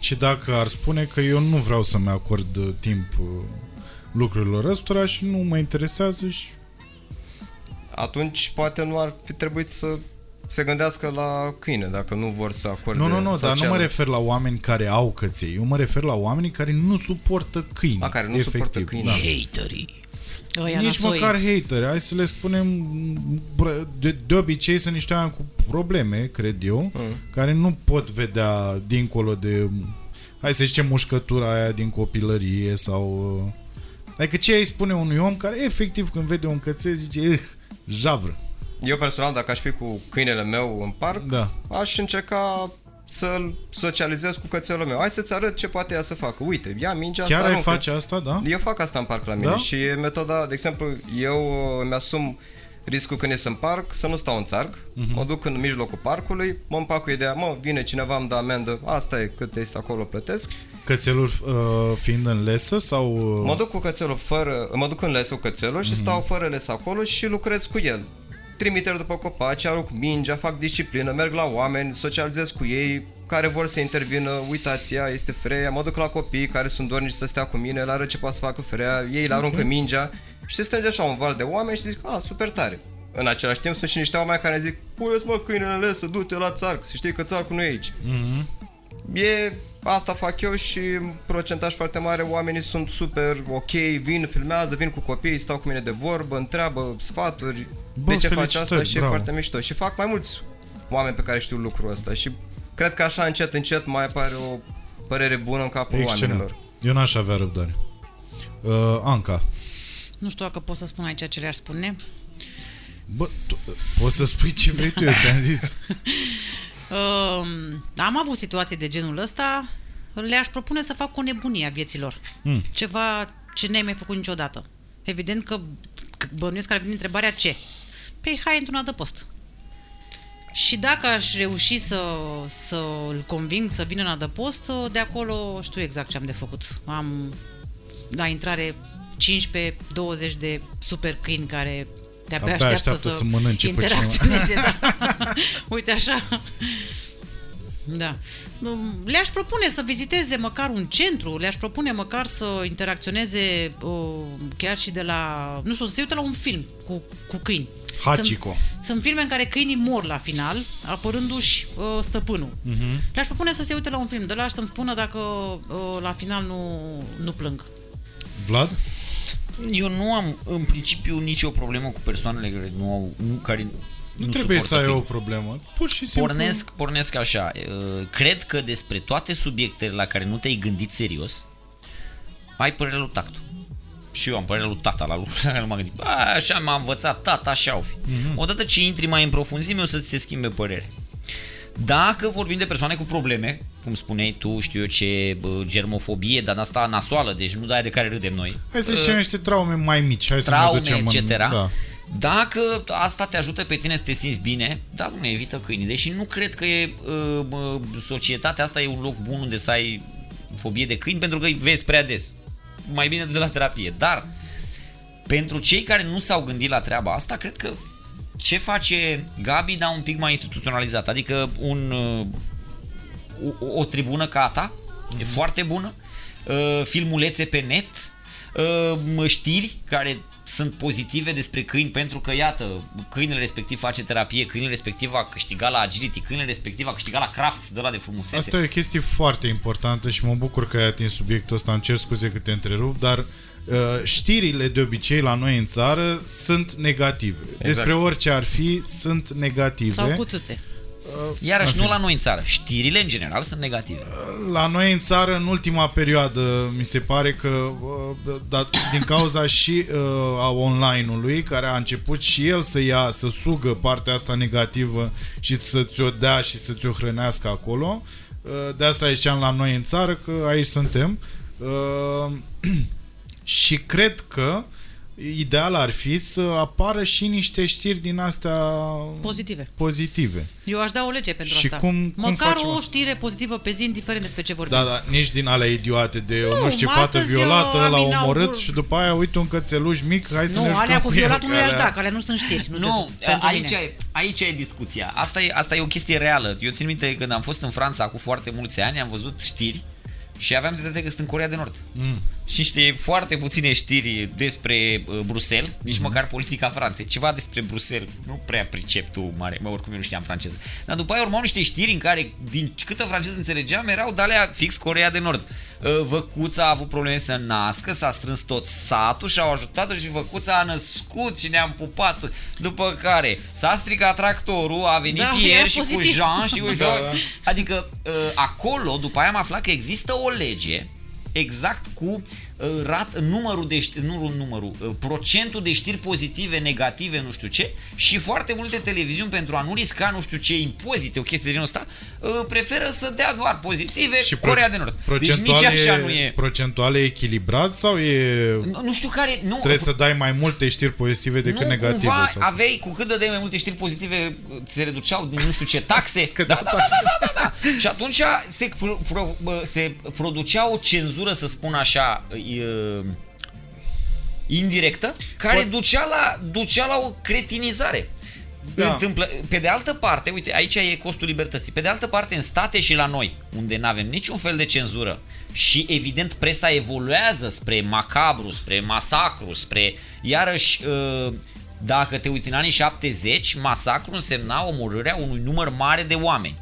Și dacă ar spune că eu nu vreau să-mi acord uh, timp uh, lucrurilor ăstora și nu mă interesează și... Atunci poate nu ar fi trebuit să se gândească la câine, dacă nu vor să acorde Nu, nu, nu, dar nu social. mă refer la oameni care au căței. Eu mă refer la oamenii care nu suportă câini. A, care nu efectiv, suportă câini. Da. Haterii. Ăia Nici nasoi. măcar hateri, hai să le spunem br- de, de obicei sunt niște oameni cu probleme, cred eu, mm. care nu pot vedea dincolo de hai să zicem mușcătura aia din copilărie sau uh, adică ce îi spune unui om care efectiv când vede un cățel zice eh, javră. Eu personal, dacă aș fi cu câinele meu în parc, Da. aș încerca să-l socializez cu cățelul meu. Hai să-ți arăt ce poate ea să facă. Uite, ia mingea Chiar asta, ai aruncă. face asta, da? Eu fac asta în parc la mine Da? și e metoda, de exemplu, eu uh, îmi asum riscul când ies în parc să nu stau în țarc, Mhm. uh-huh. mă duc în mijlocul parcului, mă împac cu ideea, mă, vine cineva, îmi dă amendă, asta e, cât este acolo, plătesc. Cățelul uh, fiind în lesă sau... Uh, Mă duc cu cățelul fără, mă duc în lesă cu cățelul Mhm. și stau fără les acolo și lucrez cu el. Trimiteri după copaci, arunc mingea, fac disciplină, merg la oameni, socializez cu ei, care vor să intervină, uitați ea, este Freia, mă duc la copii care sunt dornici să stea cu mine, la arăt ce poate să facă Freia, ei le aruncă mingea și se strânge așa un val de oameni și zic, a, super tare. În același timp sunt și niște oameni care zic, puneți mă câinele în lesă, du-te la țarc, să știi că țarcul nu e aici. E, asta fac eu și în procentaj foarte mare oamenii sunt super ok, vin, filmează, vin cu copii, stau cu mine de vorbă, întreabă sfaturi, Bă, de ce faci felicitări, asta și bravo. e foarte mișto. Și fac mai mulți oameni pe care știu lucrul ăsta și cred că așa încet, încet mai apare o părere bună în capul Excelent. oamenilor. Eu n-aș avea răbdare. Uh, Anca, Nu știu dacă pot să spun aici ce le-aș spune. bă, tu, poți să spui ce vrei tu, eu ți-am zis. Um, am avut situații de genul ăsta, le-aș propune să fac o nebunie a vieților. Hmm. Ceva ce n-ai mai făcut niciodată. Evident că că bănuiesc că ar veni întrebarea ce? Păi hai într-un adăpost. Și dacă aș reuși să, să îl conving să vină în adăpost, de acolo știu exact ce am de făcut. Am la intrare 15-20 de super câini care de-abia Abia așteaptă, așteaptă să, să mănânce pe interacționeze. Da. Uite așa. Da. Le-aș propune să viziteze măcar un centru, le-aș propune măcar să interacționeze uh, chiar și de la, nu știu, să se uite la un film cu, cu câini. Hachiko. Sunt, sunt filme în care câinii mor la final, apărându-și uh, stăpânul. Uh-huh. Le-aș propune să se uite la un film de la și să-mi spună dacă uh, la final nu, nu plâng. Vlad? Eu nu am, în principiu, nicio problemă cu persoanele care nu au, nu, care Nu, nu trebuie să suportă ai o câini. problemă. Pur și simplu. Pornesc, pornesc așa. uh, Cred că despre toate subiectele la care nu te-ai gândit serios, ai părerea lui tactul. Și eu am părerea lui tata la lucruri la care nu m-am gândit. A, așa m-a învățat tata, așa au fi. Mhm. Odată ce intri mai în profunzime, o să ți se schimbe părere. Dacă vorbim de persoane cu probleme, cum spuneai tu, știu eu ce, bă, germofobie, dar asta nasoală, deci nu de aia de care râdem noi. Hai să zicem niște traume mai mici. Hai să ne traume, ducem etc. în... Da. Dacă asta te ajută pe tine să te simți bine, da, nu evită câinii. Deși nu cred că e, uh, uh, societatea asta e un loc bun unde să ai fobie de câini, pentru că îi vezi prea des. Mai bine de la terapie. Dar, pentru cei care nu s-au gândit la treaba asta, cred că ce face Gabi, dar un pic mai instituționalizat. Adică un, uh, o, o tribună ca a ta, mm-hmm. e foarte bună, uh, filmulețe pe net, uh, știri care sunt pozitive despre câini pentru că, iată, câinele respectiv face terapie, câinele respectiv a câștigat la agility, câinele respectiv a câștigat la crafts de la de frumusețe. Asta e o chestie foarte importantă și mă bucur că ai atins subiectul ăsta. Îmi cer scuze că te întrerup, dar uh, știrile de obicei la noi în țară sunt negative. Exact. Despre orice ar fi, sunt negative. Sau cu țâțe. Iarăși în nu fine. la noi în țară. Știrile în general sunt negative. La noi în țară, în ultima perioadă, mi se pare că uh, da, din cauza și uh, a online-ului, care a început și el să ia, să sugă partea asta negativă și să ți-o dea și să ți-o hrănească acolo. Uh, de asta ziceam la noi în țară, că aici suntem. Uh, și cred că ideal ar fi să apară și niște știri din astea Pozitive. pozitive. Eu aș da o lege pentru Și asta. cum- cum Măcar facem o asta? știre pozitivă pe zi, indiferent despre ce vorbim. Da, da, nici din alea idiote de nu, Nu, știu ce mă, fată astăzi violată, eu am l-a omorât inaugură. și după aia uite un cățeluș mic, hai să ne nu, jucăm alea cu el, violatul nu că i-aș alea- da, că alea nu sunt știri. Nu, Nu, te- pentru aici mine. e, aici e discuția. Asta e, asta e o chestie reală. Eu țin minte când am fost în Franța cu foarte mulți ani, am văzut știri și aveam senzația că sunt în Corea de Nord. Mm. Și niște foarte puține știri despre uh, Bruxelles, nici Mhm. măcar politica Franței. Ceva despre Bruxelles. Nu prea pricep tu mare, mă, oricum eu nu știam franceză. Dar după aia urmau niște știri în care, din câtă franceză înțelegeam, erau de alea fix Corea de Nord. Uh, Văcuța a avut probleme să nască, s-a strâns tot satul și au ajutat-o și Văcuța a născut și ne-am pupat. După care s-a stricat tractorul, a venit Da, era Pierre și cu pozitiv. Jean și cu Da, Jean. da. Adică uh, acolo, după aia am aflat că există o lege exact cu uh, rat, numărul de știri, nu numărul, uh, procentul de știri pozitive, negative, nu știu ce, și foarte multe televiziuni pentru a nu risca nu știu ce impozite, o chestie de genul ăsta, uh, preferă să dea doar pozitive Și Corea pro- de Nord. Deci procentual nici așa e, nu e. Procentual e echilibrat sau e... Nu, nu știu care, nu, Trebuie să dai mai multe știri pozitive decât nu negative? cumva sau? aveai, cu cât dădeai mai multe știri pozitive, se reduceau din nu știu ce taxe. da, Scădeau da, da, da, da, da, da. Și atunci se, pro, pro, bă, se producea o cenzură, să spun așa, e, indirectă, care Poate- ducea la, ducea la o cretinizare. Da. Întâmplă, pe de altă parte, uite, aici e costul libertății. Pe de altă parte, în state și la noi, unde nu avem niciun fel de cenzură și evident presa evoluează spre macabru, spre masacru, spre iarăși uh, dacă te uiți în anii 70, masacru însemna omorârea unui număr mare de oameni.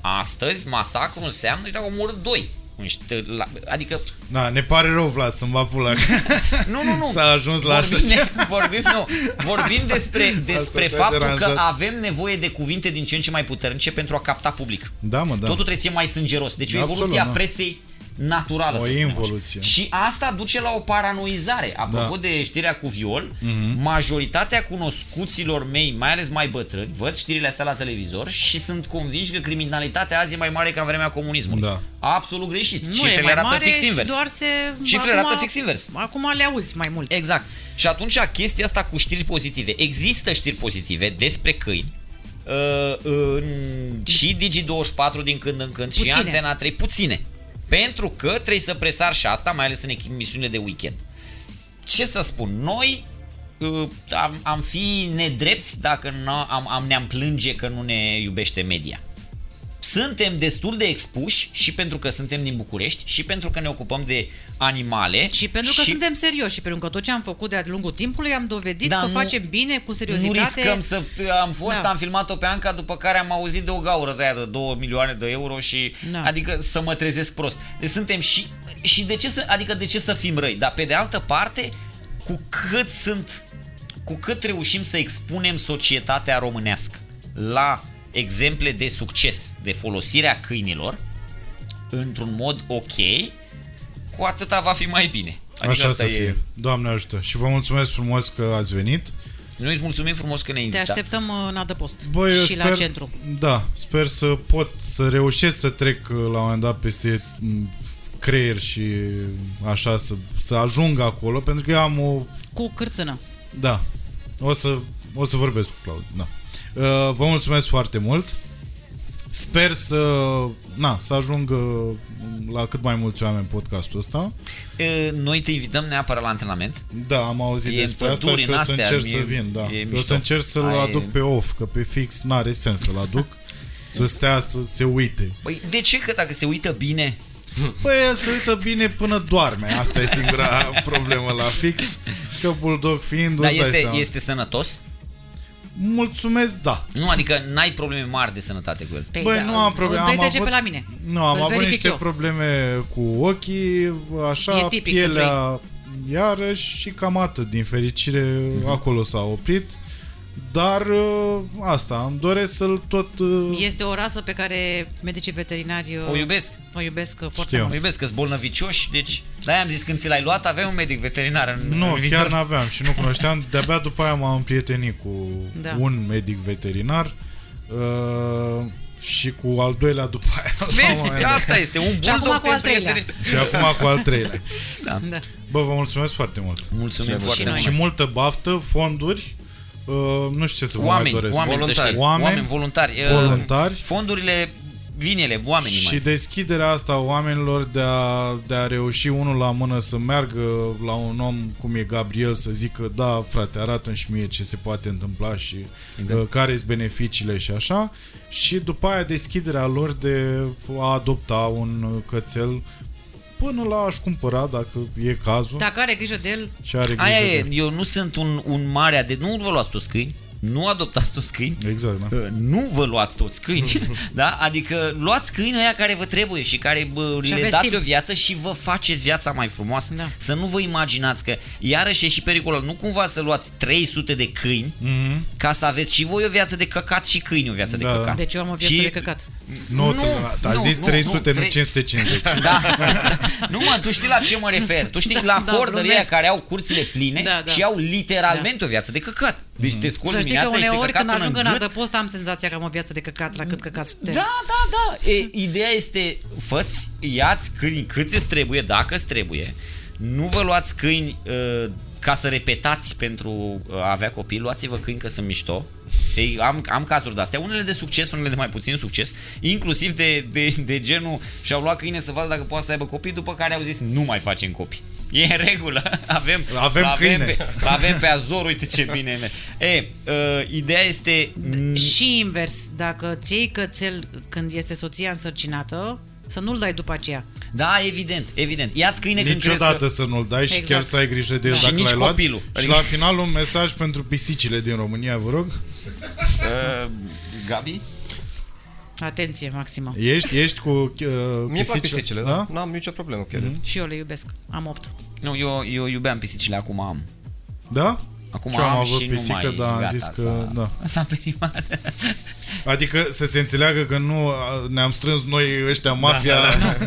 Astăzi, masacru înseamnă că omorât doi. Niște- la- Adică Na, ne pare rău, Vlad, să-mi va pula. nu, nu, nu. S-a ajuns la așa vorbim, ceva. vorbim, nu, vorbim despre, despre te-a faptul că deranjat. avem nevoie de cuvinte din ce în ce mai puternice pentru a capta public. Da, mă, da. Totul trebuie să fie mai sângeros. Deci o Absolut, evoluție a da. Presei naturală, O să spunem involuție. Așa. Și asta duce la o paranoizare. Apropo Da. de știrea cu viol, Mhm. majoritatea cunoscuților mei, mai ales mai bătrâni, văd știrile astea la televizor și sunt convinși că criminalitatea azi e mai mare ca în vremea comunismului. Da. Absolut greșit. Nu e Cifrele mai arată mare fix și invers. doar se... Cifrele acum- arată fix invers. Acum le auzi mai mult. Exact. Și atunci chestia asta cu știri pozitive. Există știri pozitive despre câini. Uh, în, și Digi24 din când în când și Puține. Antena 3 puține. Pentru că trebuie să presar și asta, mai ales în emisiunile de weekend. Ce să spun, noi uh, am, am fi nedrepți dacă nu, am, am, ne-am plânge că nu ne iubește media. Suntem destul de expuși și pentru că suntem din București și pentru că ne ocupăm de animale Și pentru că suntem serioși și pentru că tot ce am făcut de-a lungul timpului am dovedit Da, că nu- facem bine, cu nu seriozitate. riscăm să... Am fost, Da. am filmat-o pe Anca, după care am auzit de o gaură de aia de 2 milioane de euro și... Da. Adică să mă trezesc prost. Deci suntem și... Și de ce să... Adică de ce să fim răi? Dar pe de altă parte, cu cât sunt... Cu cât reușim să expunem societatea românească la exemple de succes, de folosirea câinilor, într-un mod ok, cu atâta va fi mai bine. Adică Așa asta să e... fie. Doamne ajută. Și vă mulțumesc frumos că ați venit. Noi îți mulțumim frumos că ne-ai Te invitat. așteptăm uh, în adăpost Bă, eu și sper, la centru. Da, sper să pot să reușesc să trec uh, la un moment dat peste m, creier și așa să, să ajung acolo, pentru că eu am o... Cu cârțână. Da, o să, o să vorbesc cu Claudiu, da. Uh, Vă mulțumesc foarte mult. Sper să, na, să ajungă la cât mai mulți oameni podcastul ăsta. E, Noi te invităm neapărat la antrenament. Da, am auzit E despre în asta păduri, și în o să astea, încerc e- să vin, da. e Eu o mișto. să încerc să-l Ai- aduc pe off, că pe fix n-are sens să-l aduc, să stea să se uite. Păi de ce? Că dacă se uită bine, Păi el se uită bine până doarme, asta e singura problemă la fix, că bulldog fiind, dar îți dai este, seama. este sănătos? Mulțumesc, da. Nu, adică n-ai probleme mari de sănătate cu el. Păi, Băi, da, nu am probleme. Dă-i Am de avut, pe la mine. Nu, am Îl avut verific niște eu. probleme cu ochii, așa, E tipic pielea iarăși și cam atât. Din fericire, Mhm. acolo s-a oprit. Dar uh, asta, îmi doresc să-l tot... uh, Este o rasă pe care medicii veterinari uh, O iubesc. o iubesc uh, foarte Știu. Mă mult. iubesc că sunt bolnăvicioși, deci de am zis când ți l-ai luat, avea un medic veterinar în Nu, în vizor. chiar n-aveam și nu cunoșteam. De-abia după aia m-am împrietenit cu Da. un medic veterinar uh, și cu al doilea după aia. la un Vezi, moment dat. asta este, un Și acum bulldog cu al te treilea. prietene- Și acum cu al treilea. Da. Bă, vă mulțumesc foarte mult. Mulțumim Și foarte noi. mult. Și multă baftă, fonduri, uh, nu știu ce să vă mai Oameni, doresc. oameni, să Voluntari. știi. Oameni, Oameni, voluntari. Uh, voluntari. Fondurile vin ele, oamenii Și mai. deschiderea asta a oamenilor de a, de a reuși unul la mână să meargă la un om cum e Gabriel să zică da frate arată și mie ce se poate întâmpla și exact. uh, care sunt beneficiile și așa și după aia deschiderea lor de a adopta un uh, cățel până la a-și cumpăra dacă e cazul. Dacă are grijă de el, și are grijă Aia de e, el. eu nu sunt un, un mare ade... Nu vă luați toți câini, nu adoptați toți câini, Exact, da. Uh, nu vă luați toți câini, da? Adică luați câini aia care vă trebuie și care bă, Și le aveți dați timp. o viață și vă faceți viața mai frumoasă. Da. Să nu vă imaginați că iarăși e și pericolul. Nu cumva să luați 300 de câini Mhm. ca să aveți și voi o viață de căcat și câini o viață de Da. căcat. deci eu am o viață Și- de căcat. Nu, Nu, a nu, zis nu, 300, nu, nu, trei- 550. Da. nu mă, tu știi la ce mă refer. Tu știi la Da, hoarderii aia glumesc. care au curțile pline Da, da. și au literalmente o viață de căcat. Deci te scoli Să știi că dimineața, ești de uneori căcat când până ajung în în gât. adăpost am senzația că am o viață de căcat la cât căcat suntem. Da, da, da. E, ideea este, făți, iați câini cât îți trebuie, dacă îți trebuie. Nu vă luați câini uh, ca să repetați pentru uh, a avea copii, luați-vă câini că sunt mișto. Ei, am, am cazuri de-astea, unele de succes, unele de mai puțin succes, inclusiv de, de, de genul și-au luat câine să vadă dacă poate să aibă copii, după care au zis nu mai facem copii. E în regulă, avem, Avem câine. Pe, avem pe Azor, uite ce bine. e. E, uh, ideea este... Și invers, dacă ți iei cățel când este soția însărcinată, să nu-l dai după aceea. Da, evident, evident. Ia-ți câine când crezi Niciodată că... să nu-l dai și Exact. chiar să ai grijă de el Da. Și dacă nici l-ai luat. copilul. Și Adică- la final un mesaj pentru pisicile din România, vă rog. Uh, Gabi? Atenție maximă. Ești, ești cu uh, Mie plac pisicile, pisicile, da? N-am nicio problemă cu ele. Și eu le iubesc. Am opt. Nu, eu, eu iubeam pisicile, acum am. Da? Acum Și eu am am avut și pisică, nu mai, dar am gata, zis că s-a, da. S-a perimat. Adică să se înțeleagă că nu uh, ne-am strâns noi ăștia mafia,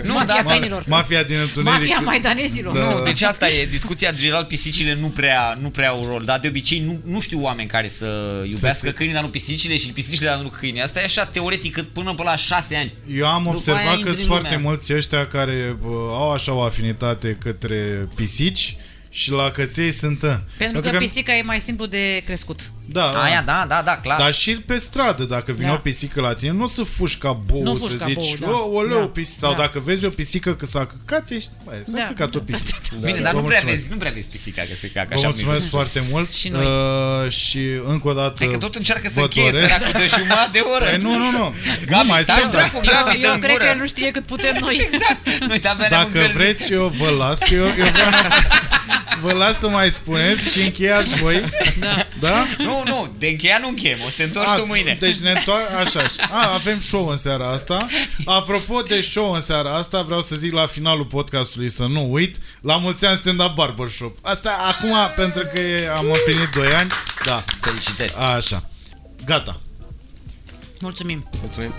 Nu, Mafia da, câinilor. mafia din întuneric. Mafia maidanezilor. Da. Nu, deci asta e, discuția general, pisicile nu prea, nu prea au rol, dar de obicei nu, nu știu oameni care să iubească se- câinii, dar nu pisicile și pisicile, dar nu câinii. Asta e așa teoretic cât până pe la șase ani. Eu am După observat aia că intri sunt în foarte lumea. mulți ăștia care uh, au așa o afinitate către pisici și la căței sunt... uh, Pentru că pisica e mai simplu de crescut. Da, da. Aia, da, da, da, clar. Dar și pe stradă, dacă vine Da. o pisică la tine, nu o să fugi ca bou, Nu să fugi ca zici, bou, da. o, oleu, Da. pisică. Sau Da. dacă vezi o pisică că s-a căcat, ești, băi, s-a Da. căcat o pisică. Bine, Da. dar Vă nu prea, mulțumesc. vezi, nu prea vezi pisica că se cacă Vă așa. mulțumesc foarte mult Și noi. Uh, și încă o dată Hai că tot încearcă să vă încheie doresc- săracul de jumătate de oră. Păi nu, nu, nu. Gabi, nu mai taci stăm, dracu, da. Gabi, Eu, dă-mi eu cred gură. că el nu știe cât putem noi. Exact. Noi de-abia ne-am Dacă încălzit. vreți, eu vă las, că eu, eu vreau Vă las să mai spuneți și încheiați voi. Da? da? Nu, nu, de încheiat nu încheiem, o să te întorci tu mâine. Deci ne întoarcem așa. A, avem show în seara asta. Apropo de show în seara asta, vreau să zic la finalul podcastului să nu uit, la mulți ani stand-up barbershop. Asta acum, pentru că e- am împlinit 2 ani. Da, Felicitări. așa. Gata. Mulțumim. Mulțumim.